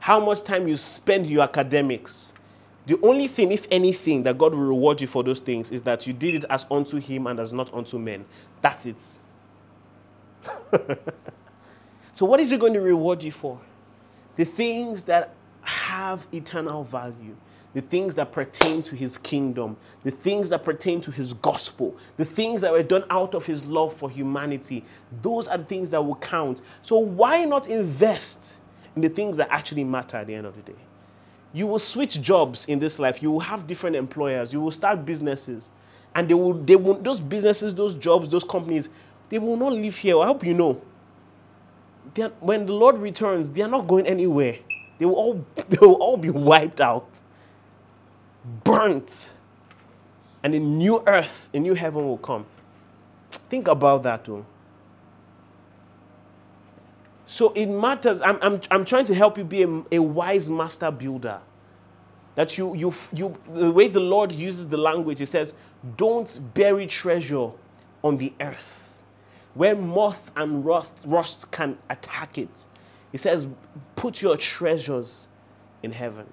how much time you spend your academics. The only thing, if anything, that God will reward you for those things is that you did it as unto Him and as not unto men. That's it. so, what is He going to reward you for? The things that have eternal value the things that pertain to his kingdom, the things that pertain to his gospel, the things that were done out of his love for humanity. Those are the things that will count. So, why not invest in the things that actually matter at the end of the day. You will switch jobs in this life. You will have different employers. You will start businesses. And they will, they will, those businesses, those jobs, those companies, they will not live here. I hope you know. Are, when the Lord returns, they are not going anywhere. They will all, they will all be wiped out, burnt, and a new earth, a new heaven will come. Think about that, too. So it matters. I'm, I'm, I'm trying to help you be a, a wise master builder. That you, you, you, the way the Lord uses the language, He says, don't bury treasure on the earth where moth and rust, rust can attack it. He says, put your treasures in heaven.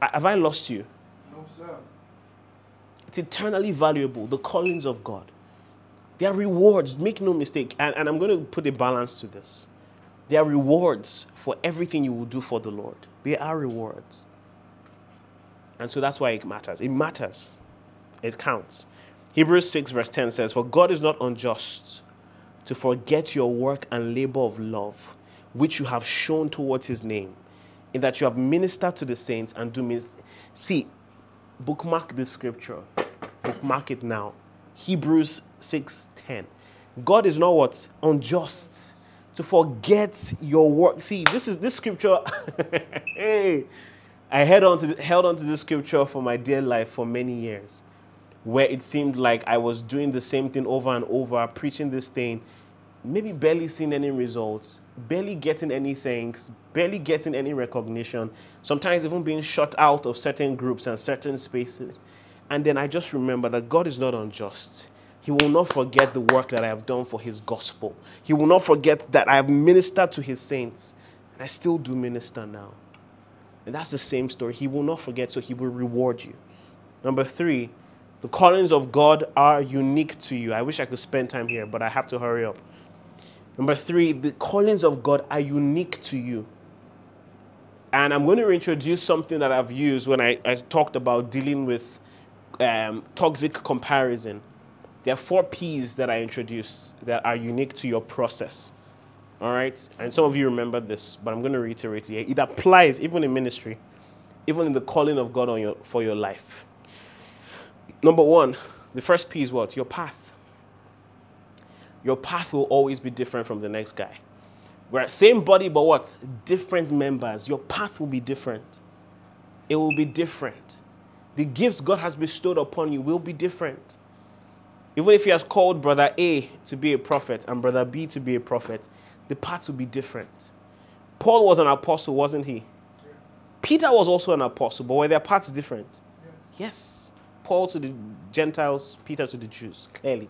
Have I lost you? No, sir. It's eternally valuable, the callings of God. There are rewards, make no mistake. And, and I'm going to put a balance to this. There are rewards for everything you will do for the Lord. There are rewards. And so that's why it matters. It matters. It counts. Hebrews 6, verse 10 says, For God is not unjust to forget your work and labor of love, which you have shown towards his name, in that you have ministered to the saints and do. See, bookmark this scripture. Bookmark it now. Hebrews 6:10. God is not what? Unjust to forget your work. See, this is this scripture. hey, I held on to held on to this scripture for my dear life for many years, where it seemed like I was doing the same thing over and over, preaching this thing, maybe barely seeing any results, barely getting any thanks, barely getting any recognition. Sometimes even being shut out of certain groups and certain spaces. And then I just remember that God is not unjust. He will not forget the work that I have done for His gospel. He will not forget that I have ministered to His saints. And I still do minister now. And that's the same story. He will not forget, so He will reward you. Number three, the callings of God are unique to you. I wish I could spend time here, but I have to hurry up. Number three, the callings of God are unique to you. And I'm going to introduce something that I've used when I, I talked about dealing with um, toxic comparison. There are four P's that I introduced that are unique to your process. All right? And some of you remember this, but I'm going to reiterate it. It applies even in ministry, even in the calling of God on your, for your life. Number one, the first P is what? Your path. Your path will always be different from the next guy. We're same body, but what? Different members. Your path will be different. It will be different the gifts God has bestowed upon you will be different. Even if He has called brother A to be a prophet and brother B to be a prophet, the paths will be different. Paul was an apostle, wasn't he? Yeah. Peter was also an apostle, but were their paths different? Yes. yes. Paul to the Gentiles, Peter to the Jews, clearly.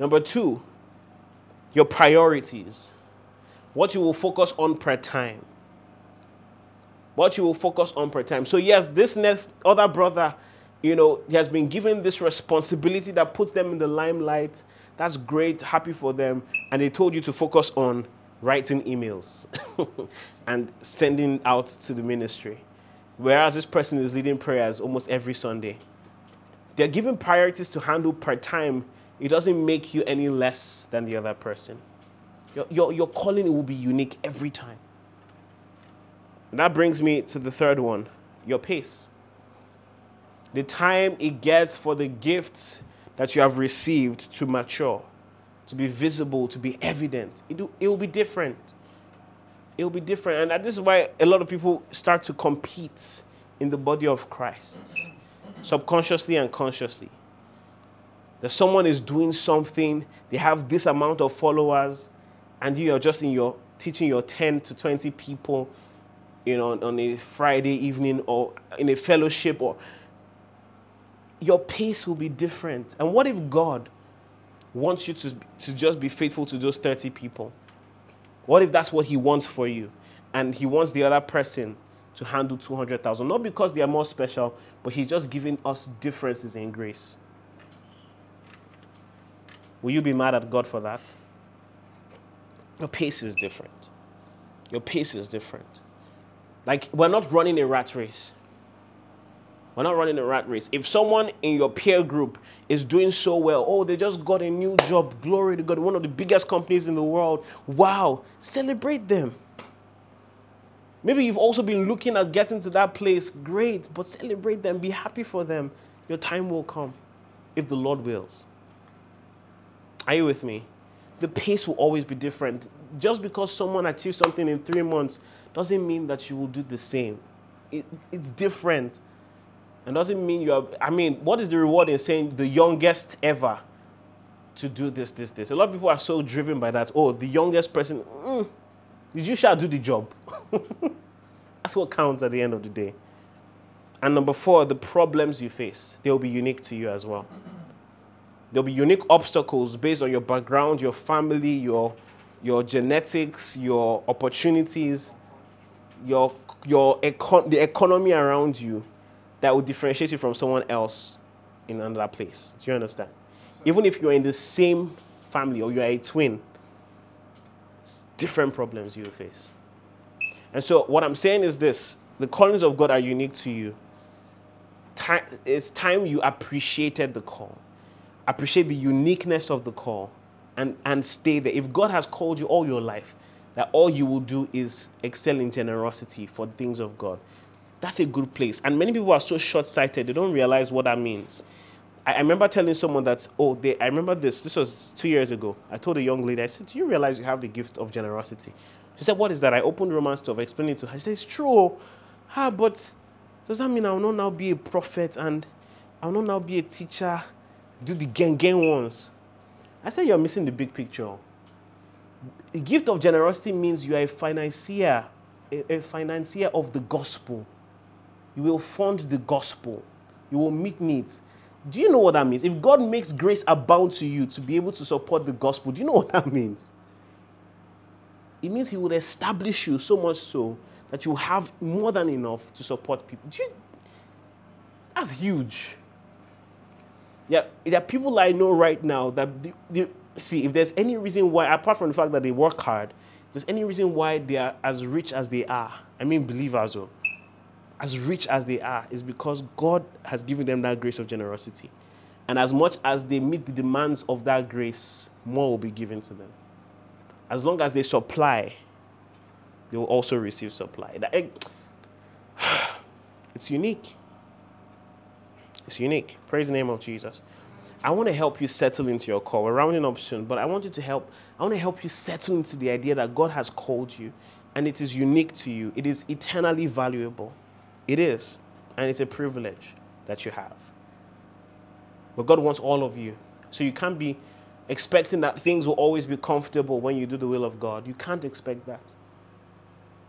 Number two, your priorities. What you will focus on per time what you will focus on per time. So, yes, this next other brother, you know, he has been given this responsibility that puts them in the limelight. That's great, happy for them. And they told you to focus on writing emails and sending out to the ministry. Whereas this person is leading prayers almost every Sunday. They're given priorities to handle per time. It doesn't make you any less than the other person. Your, your, your calling will be unique every time. And that brings me to the third one your pace. The time it gets for the gift that you have received to mature, to be visible, to be evident. It, it will be different. It will be different. And this is why a lot of people start to compete in the body of Christ, subconsciously and consciously. That someone is doing something, they have this amount of followers, and you are just in your teaching your 10 to 20 people you know, on a Friday evening or in a fellowship or your pace will be different. And what if God wants you to, to just be faithful to those 30 people? What if that's what He wants for you? And He wants the other person to handle 200,000? Not because they are more special, but He's just giving us differences in grace. Will you be mad at God for that? Your pace is different. Your pace is different. Like, we're not running a rat race. We're not running a rat race. If someone in your peer group is doing so well, oh, they just got a new job, glory to God, one of the biggest companies in the world. Wow, celebrate them. Maybe you've also been looking at getting to that place. Great, but celebrate them, be happy for them. Your time will come if the Lord wills. Are you with me? The pace will always be different. Just because someone achieves something in three months doesn't mean that you will do the same. It, it's different. And doesn't mean you are, I mean, what is the reward in saying the youngest ever to do this, this, this? A lot of people are so driven by that. Oh, the youngest person, mm, you shall do the job. That's what counts at the end of the day. And number four, the problems you face, they'll be unique to you as well. There'll be unique obstacles based on your background, your family, your, your genetics, your opportunities, your, your econ- the economy around you that will differentiate you from someone else in another place. Do you understand? Even if you're in the same family or you're a twin, different problems you will face. And so, what I'm saying is this the callings of God are unique to you. it's time you appreciated the call, appreciate the uniqueness of the call, and, and stay there. If God has called you all your life, that all you will do is excel in generosity for the things of God. That's a good place. And many people are so short sighted, they don't realize what that means. I, I remember telling someone that, oh, they, I remember this, this was two years ago. I told a young lady, I said, Do you realize you have the gift of generosity? She said, What is that? I opened Romans 12, explained it to her. She said, It's true. Ah, but does that mean I will not now be a prophet and I will not now be a teacher, do the gang gang ones? I said, You're missing the big picture. The gift of generosity means you are a financier, a, a financier of the gospel. You will fund the gospel. You will meet needs. Do you know what that means? If God makes grace abound to you to be able to support the gospel, do you know what that means? It means He will establish you so much so that you have more than enough to support people. Do you, that's huge. Yeah, there are people I know right now that they, they, see if there's any reason why, apart from the fact that they work hard, there's any reason why they are as rich as they are. I mean, believers, though as rich as they are is because God has given them that grace of generosity. And as much as they meet the demands of that grace, more will be given to them. As long as they supply, they will also receive supply. Eh, it's unique. It's unique. Praise the name of Jesus. I want to help you settle into your call. We're rounding up soon, but I want you to help. I want to help you settle into the idea that God has called you and it is unique to you. It is eternally valuable. It is. And it's a privilege that you have. But God wants all of you. So you can't be expecting that things will always be comfortable when you do the will of God. You can't expect that.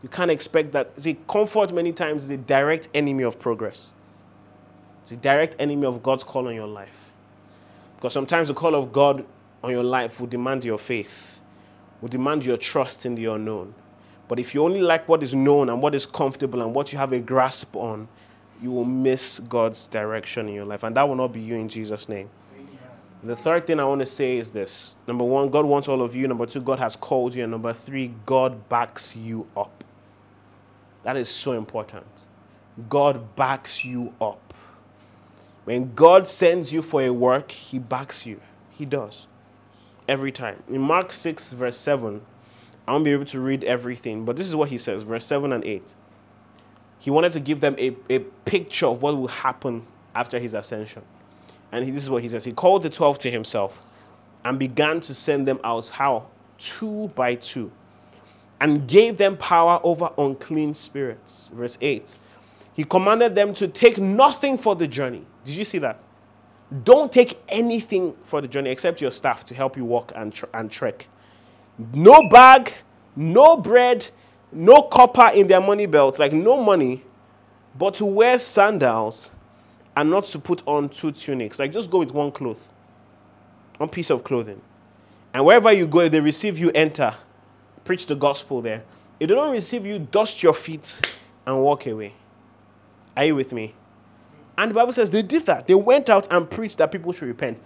You can't expect that. See, comfort many times is a direct enemy of progress. It's a direct enemy of God's call on your life. Because sometimes the call of God on your life will demand your faith, will demand your trust in the unknown. But if you only like what is known and what is comfortable and what you have a grasp on, you will miss God's direction in your life. And that will not be you in Jesus' name. Amen. The third thing I want to say is this number one, God wants all of you. Number two, God has called you. And number three, God backs you up. That is so important. God backs you up. When God sends you for a work, He backs you. He does. Every time. In Mark 6, verse 7, I won't be able to read everything, but this is what he says, verse 7 and 8. He wanted to give them a, a picture of what will happen after his ascension. And he, this is what he says He called the 12 to himself and began to send them out. How? Two by two. And gave them power over unclean spirits. Verse 8. He commanded them to take nothing for the journey. Did you see that? Don't take anything for the journey except your staff to help you walk and, and trek no bag, no bread, no copper in their money belts, like no money, but to wear sandals and not to put on two tunics. Like just go with one cloth, one piece of clothing. And wherever you go, if they receive you, enter. Preach the gospel there. If they don't receive you, dust your feet and walk away. Are you with me? And the Bible says they did that. They went out and preached that people should repent.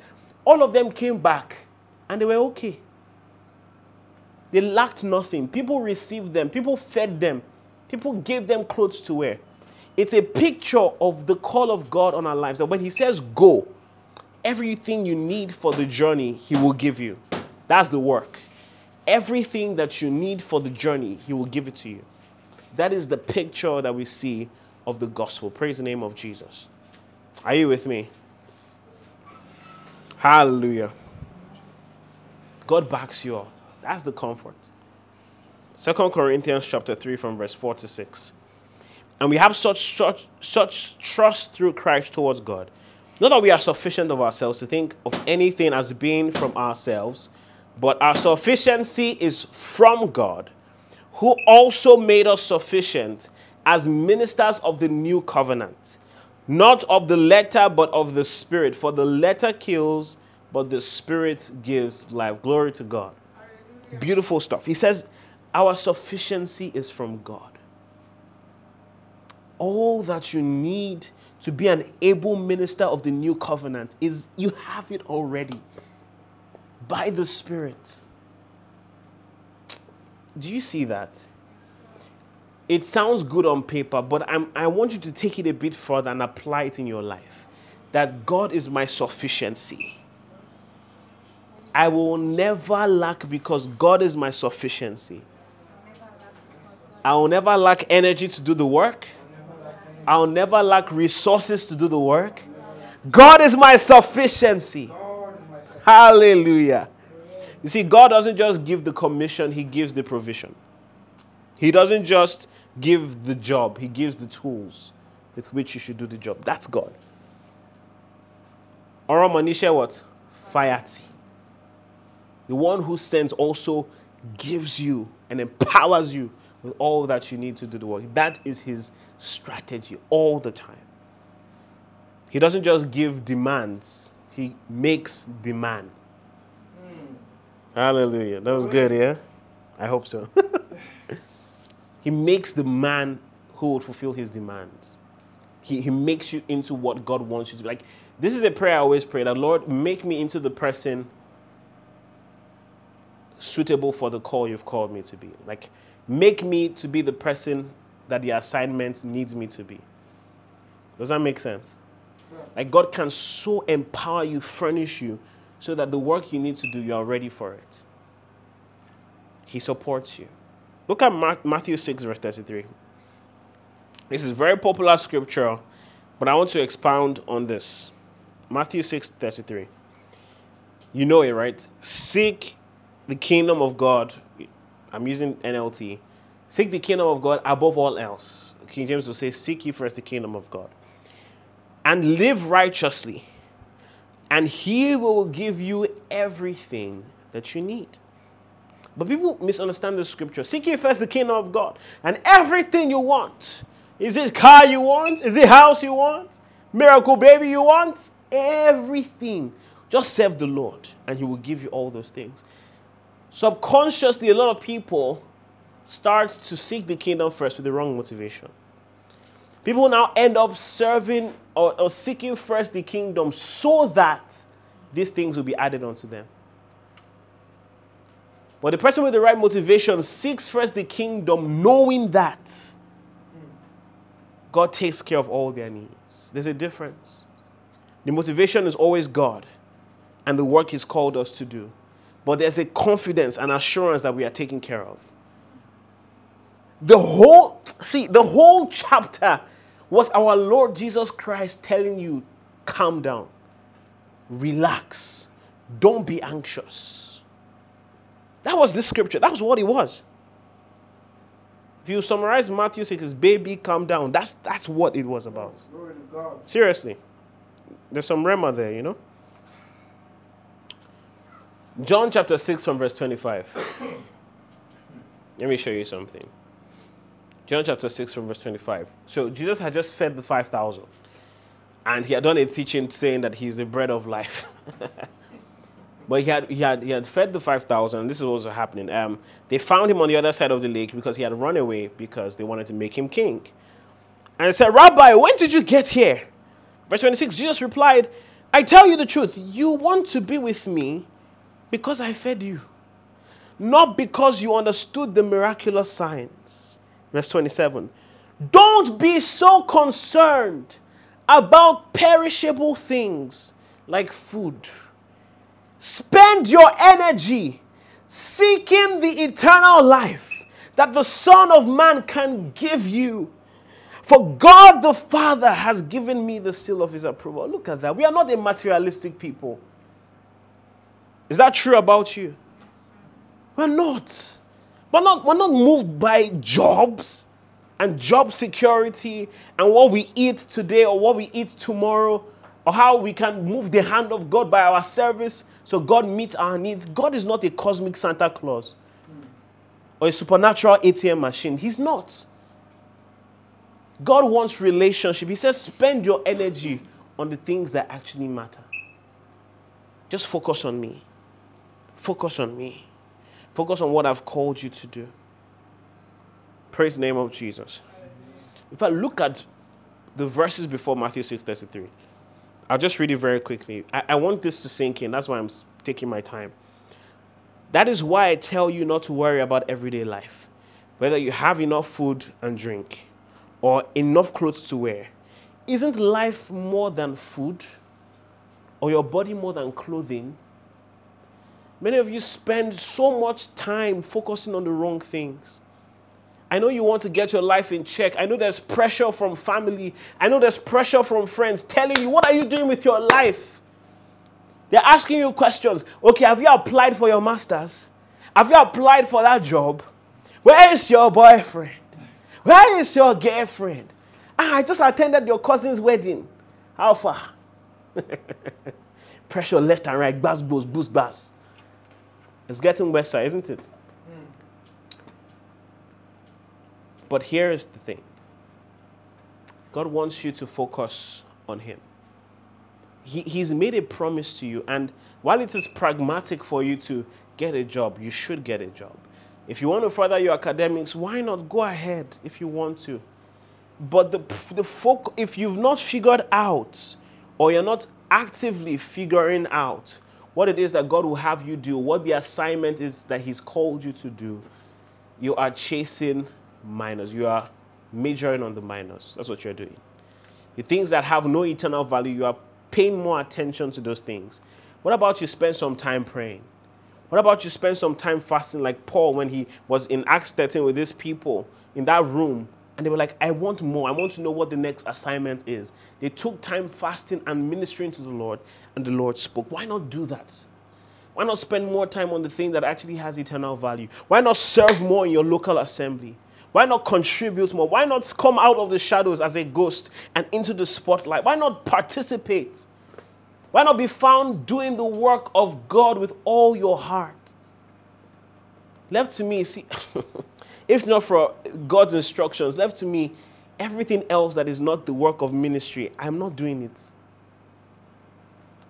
All of them came back and they were okay. They lacked nothing. People received them, people fed them, people gave them clothes to wear. It's a picture of the call of God on our lives. That when He says go, everything you need for the journey, He will give you. That's the work. Everything that you need for the journey, He will give it to you. That is the picture that we see of the gospel. Praise the name of Jesus. Are you with me? Hallelujah. God backs you up. That's the comfort. Second Corinthians chapter 3 from verse 4 to 6. And we have such, such, such trust through Christ towards God. Not that we are sufficient of ourselves to think of anything as being from ourselves, but our sufficiency is from God, who also made us sufficient as ministers of the new covenant, not of the letter, but of the spirit. For the letter kills, but the spirit gives life. Glory to God. Hallelujah. Beautiful stuff. He says, Our sufficiency is from God all that you need to be an able minister of the new covenant is you have it already by the Spirit. Do you see that? It sounds good on paper, but I'm, I want you to take it a bit further and apply it in your life. That God is my sufficiency. I will never lack because God is my sufficiency. I will never lack energy to do the work. I'll never lack resources to do the work. God is my sufficiency. Hallelujah. You see, God doesn't just give the commission, He gives the provision. He doesn't just give the job, He gives the tools with which you should do the job. That's God. Ora Manisha what? Fayati. The one who sends also gives you and empowers you with all that you need to do the work. That is his strategy all the time. He doesn't just give demands, he makes demand. Mm. Hallelujah. That was good, yeah? I hope so. he makes the man who would fulfill his demands. He, he makes you into what God wants you to be. Like, this is a prayer I always pray that, Lord, make me into the person suitable for the call you've called me to be. Like, make me to be the person that the assignment needs me to be. Does that make sense? Like God can so empower you, furnish you, so that the work you need to do, you are ready for it. He supports you. Look at Matthew 6, verse 33. This is very popular scripture, but I want to expound on this. Matthew 6, 33. You know it, right? Seek the kingdom of God I'm using NLT. Seek the kingdom of God above all else. King James will say, Seek ye first the kingdom of God. And live righteously. And he will give you everything that you need. But people misunderstand the scripture. Seek ye first the kingdom of God. And everything you want. Is it car you want? Is it house you want? Miracle baby you want? Everything. Just serve the Lord and he will give you all those things subconsciously, a lot of people start to seek the kingdom first with the wrong motivation. People now end up serving or, or seeking first the kingdom so that these things will be added onto them. But the person with the right motivation seeks first the kingdom, knowing that God takes care of all their needs. There's a difference. The motivation is always God and the work He's called us to do but there's a confidence and assurance that we are taken care of. The whole, see, the whole chapter was our Lord Jesus Christ telling you, calm down, relax, don't be anxious. That was this scripture. That was what it was. If you summarize Matthew 6, it's baby, calm down. That's, that's what it was about. Seriously. There's some rhema there, you know? John chapter 6 from verse 25. Let me show you something. John chapter 6 from verse 25. So Jesus had just fed the 5,000. And he had done a teaching saying that he's the bread of life. but he had, he, had, he had fed the 5,000, this is was happening. Um, they found him on the other side of the lake because he had run away because they wanted to make him king. And said, Rabbi, when did you get here? Verse 26, Jesus replied, I tell you the truth, you want to be with me because I fed you, not because you understood the miraculous signs. Verse 27 Don't be so concerned about perishable things like food. Spend your energy seeking the eternal life that the Son of Man can give you. For God the Father has given me the seal of his approval. Look at that. We are not a materialistic people. Is that true about you? We're not. We're not, we're not moved by jobs and job security and what we eat today or what we eat tomorrow or how we can move the hand of God by our service so God meets our needs. God is not a cosmic Santa Claus or a supernatural ATM machine. He's not. God wants relationship. He says, spend your energy on the things that actually matter. Just focus on me. Focus on me. Focus on what I've called you to do. Praise the name of Jesus. If I look at the verses before Matthew 6:33, I'll just read it very quickly. I, I want this to sink in. That's why I'm taking my time. That is why I tell you not to worry about everyday life, whether you have enough food and drink or enough clothes to wear. Isn't life more than food or your body more than clothing? Many of you spend so much time focusing on the wrong things. I know you want to get your life in check. I know there's pressure from family. I know there's pressure from friends telling you, What are you doing with your life? They're asking you questions. Okay, have you applied for your master's? Have you applied for that job? Where is your boyfriend? Where is your girlfriend? Ah, I just attended your cousin's wedding. How far? Pressure left and right, buzz, boost, boost, buzz. It's getting worse, isn't it? Mm. But here is the thing God wants you to focus on Him. He, he's made a promise to you, and while it is pragmatic for you to get a job, you should get a job. If you want to further your academics, why not go ahead if you want to? But the, the folk, if you've not figured out, or you're not actively figuring out what it is that God will have you do, what the assignment is that He's called you to do, you are chasing minors. You are majoring on the minors. That's what you're doing. The things that have no eternal value, you are paying more attention to those things. What about you spend some time praying? What about you spend some time fasting like Paul when he was in Acts 13 with these people in that room and they were like, I want more. I want to know what the next assignment is. They took time fasting and ministering to the Lord, and the Lord spoke. Why not do that? Why not spend more time on the thing that actually has eternal value? Why not serve more in your local assembly? Why not contribute more? Why not come out of the shadows as a ghost and into the spotlight? Why not participate? Why not be found doing the work of God with all your heart? Left to me, see. If not for God's instructions left to me, everything else that is not the work of ministry, I'm not doing it.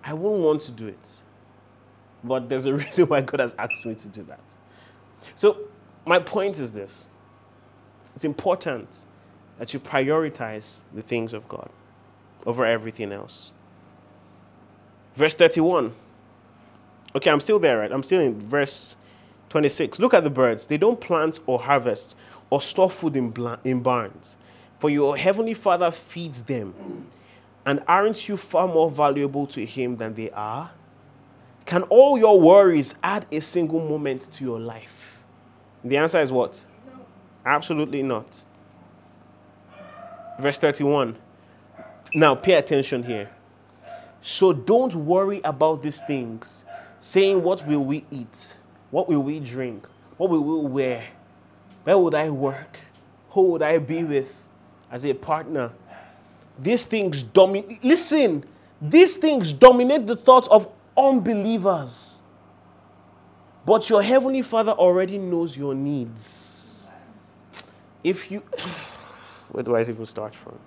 I won't want to do it. But there's a reason why God has asked me to do that. So, my point is this it's important that you prioritize the things of God over everything else. Verse 31. Okay, I'm still there, right? I'm still in verse 26. Look at the birds. They don't plant or harvest or store food in, in barns, for your heavenly Father feeds them. And aren't you far more valuable to Him than they are? Can all your worries add a single moment to your life? The answer is what? Absolutely not. Verse 31. Now, pay attention here. So don't worry about these things, saying, What will we eat? What will we drink? What will we wear? Where would I work? Who would I be with as a partner? These things dominate. Listen, these things dominate the thoughts of unbelievers. But your heavenly Father already knows your needs. If you, where do I even start from?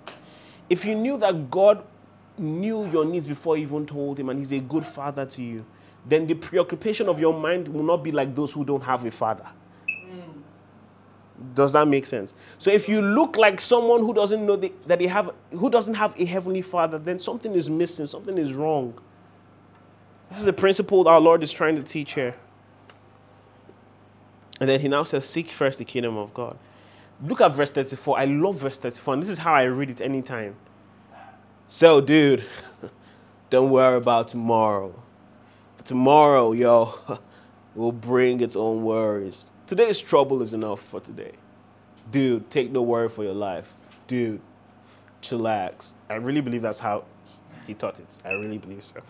If you knew that God knew your needs before you even told Him, and He's a good Father to you, then the preoccupation of your mind will not be like those who don't have a father. Mm. Does that make sense? So if you look like someone who doesn't know the, that they have, who doesn't have a heavenly father, then something is missing, something is wrong. This is the principle our Lord is trying to teach here. And then he now says, Seek first the kingdom of God. Look at verse 34. I love verse 34, and this is how I read it anytime. So, dude, don't worry about tomorrow. Tomorrow, yo, will bring its own worries. Today's trouble is enough for today. Dude, take no worry for your life. Dude, chillax. I really believe that's how he taught it. I really believe so.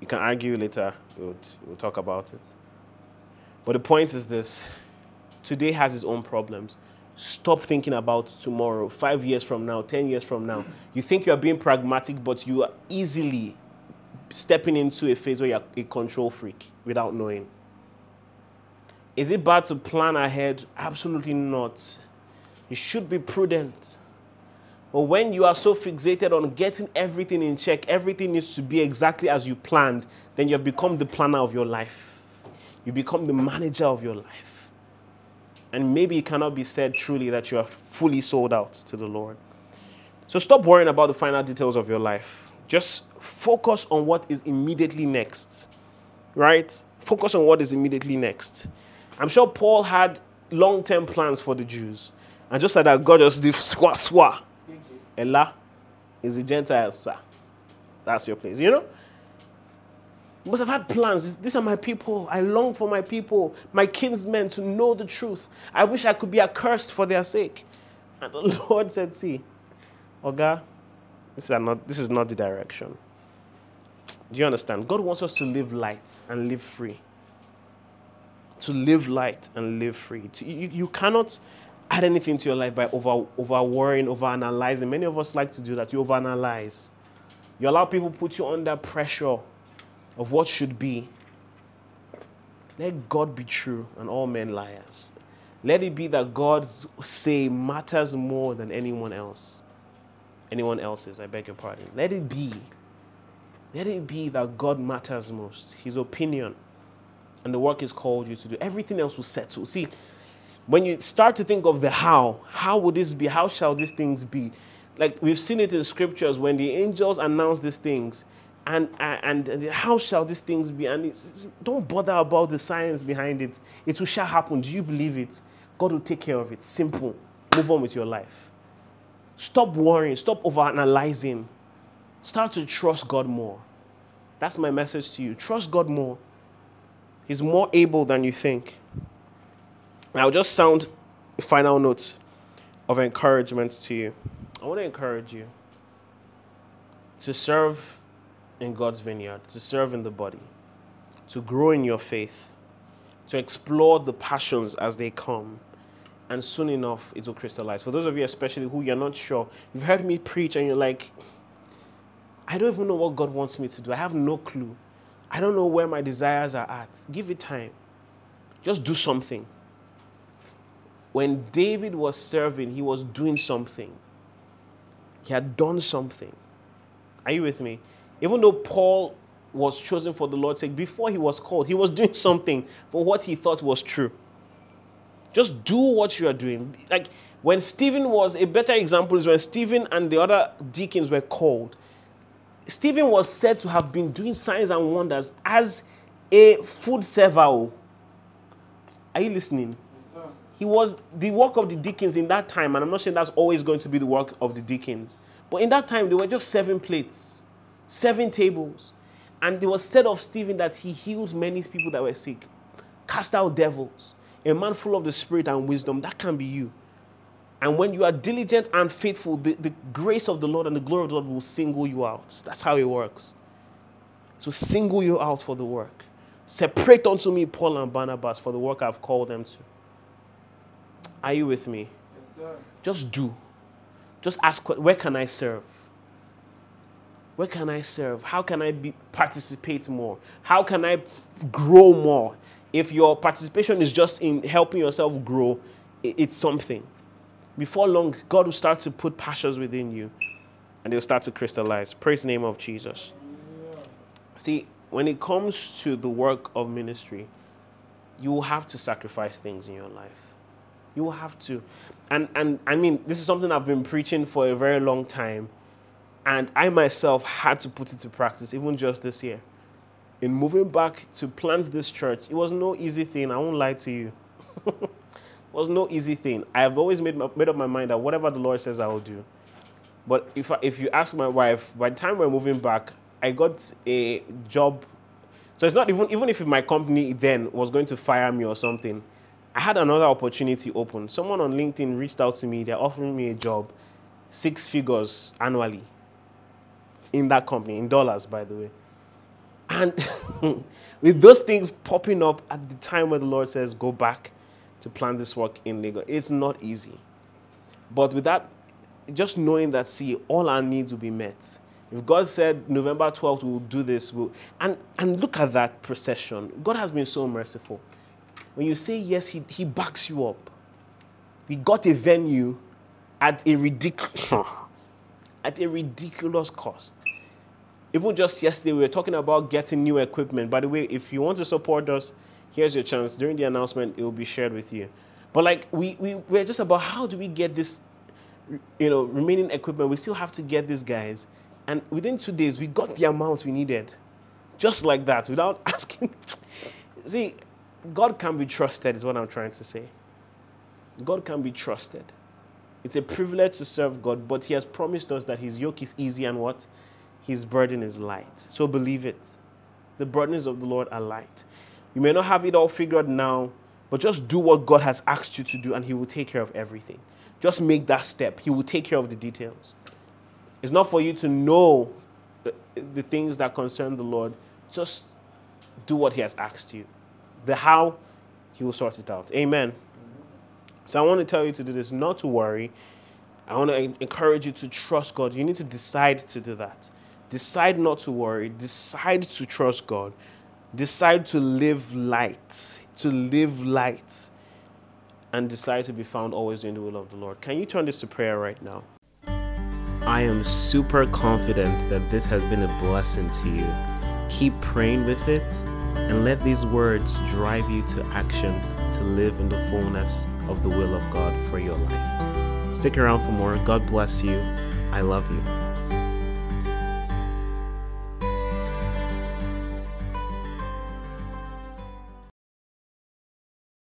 You can argue later, we'll, we'll talk about it. But the point is this today has its own problems. Stop thinking about tomorrow, five years from now, 10 years from now. You think you are being pragmatic, but you are easily stepping into a phase where you're a control freak without knowing. Is it bad to plan ahead? Absolutely not. You should be prudent. But when you are so fixated on getting everything in check, everything needs to be exactly as you planned, then you have become the planner of your life. You become the manager of your life. And maybe it cannot be said truly that you are fully sold out to the Lord. So stop worrying about the final details of your life. Just focus on what is immediately next. Right? Focus on what is immediately next. I'm sure Paul had long term plans for the Jews. And just like that, God just did swa swa Ella is the Gentile, sir. That's your place. You know? Must have had plans. These are my people. I long for my people, my kinsmen, to know the truth. I wish I could be accursed for their sake. And the Lord said, See, Oga, this is not, this is not the direction. Do you understand? God wants us to live light and live free. To live light and live free. To, you, you cannot add anything to your life by over, over worrying, over analyzing. Many of us like to do that. You overanalyze. You allow people put you under pressure of what should be. Let God be true and all men liars. Let it be that God's say matters more than anyone else. Anyone else's, I beg your pardon. Let it be. Let it be that God matters most. His opinion and the work He's called you to do. Everything else will settle. See, when you start to think of the how, how would this be? How shall these things be? Like we've seen it in scriptures when the angels announce these things, and uh, and, and how shall these things be? And don't bother about the science behind it. It will shall happen. Do you believe it? God will take care of it. Simple. Move on with your life. Stop worrying. Stop overanalyzing. Start to trust God more. That's my message to you. Trust God more. He's more able than you think. I'll just sound final notes of encouragement to you. I want to encourage you to serve in God's vineyard, to serve in the body, to grow in your faith, to explore the passions as they come. And soon enough, it will crystallize. For those of you, especially who you're not sure, you've heard me preach and you're like, I don't even know what God wants me to do. I have no clue. I don't know where my desires are at. Give it time. Just do something when David was serving, he was doing something. He had done something. Are you with me? Even though Paul was chosen for the Lord's sake, before he was called, he was doing something for what he thought was true. Just do what you are doing. Like when Stephen was, a better example is when Stephen and the other deacons were called. Stephen was said to have been doing signs and wonders as a food server. Are you listening? He was the work of the deacons in that time, and I'm not saying that's always going to be the work of the deacons, but in that time, they were just serving plates, seven tables. And it was said of Stephen that he healed many people that were sick, cast out devils, a man full of the Spirit and wisdom. That can be you. And when you are diligent and faithful, the, the grace of the Lord and the glory of the Lord will single you out. That's how it works. So single you out for the work. Separate unto me Paul and Barnabas for the work I've called them to. Are you with me? Yes, sir. Just do. Just ask, where can I serve? Where can I serve? How can I be, participate more? How can I grow more? If your participation is just in helping yourself grow, it's something. Before long, God will start to put passions within you and they'll start to crystallize. Praise the name of Jesus. See, when it comes to the work of ministry, you will have to sacrifice things in your life. You will have to. And, and I mean, this is something I've been preaching for a very long time. And I myself had to put it to practice, even just this year. In moving back to plant this church, it was no easy thing. I won't lie to you. It was no easy thing. I have always made, my, made up my mind that whatever the Lord says, I will do. But if, I, if you ask my wife, by the time we're moving back, I got a job. So it's not even, even if my company then was going to fire me or something, I had another opportunity open. Someone on LinkedIn reached out to me. They're offering me a job, six figures annually in that company, in dollars, by the way. And with those things popping up at the time where the Lord says, go back to plan this work in Lagos, it's not easy. But with that, just knowing that, see, all our needs will be met. If God said November 12th we'll do this, we'll, and, and look at that procession. God has been so merciful. When you say yes, he, he backs you up. We got a venue at a ridiculous at a ridiculous cost. Even just yesterday, we were talking about getting new equipment. By the way, if you want to support us, here's your chance. During the announcement, it will be shared with you. But like we, we we're just about how do we get this you know remaining equipment. We still have to get these guys. And within two days, we got the amount we needed. Just like that, without asking. See, God can be trusted, is what I'm trying to say. God can be trusted. It's a privilege to serve God, but He has promised us that His yoke is easy and what? His burden is light. So believe it. The burdens of the Lord are light. You may not have it all figured now, but just do what God has asked you to do, and He will take care of everything. Just make that step. He will take care of the details. It's not for you to know the, the things that concern the Lord. Just do what He has asked you. The how, He will sort it out. Amen. So I want to tell you to do this, not to worry. I want to encourage you to trust God. You need to decide to do that. Decide not to worry. Decide to trust God. Decide to live light. To live light. And decide to be found always doing the will of the Lord. Can you turn this to prayer right now? I am super confident that this has been a blessing to you. Keep praying with it and let these words drive you to action to live in the fullness of the will of God for your life. Stick around for more. God bless you. I love you.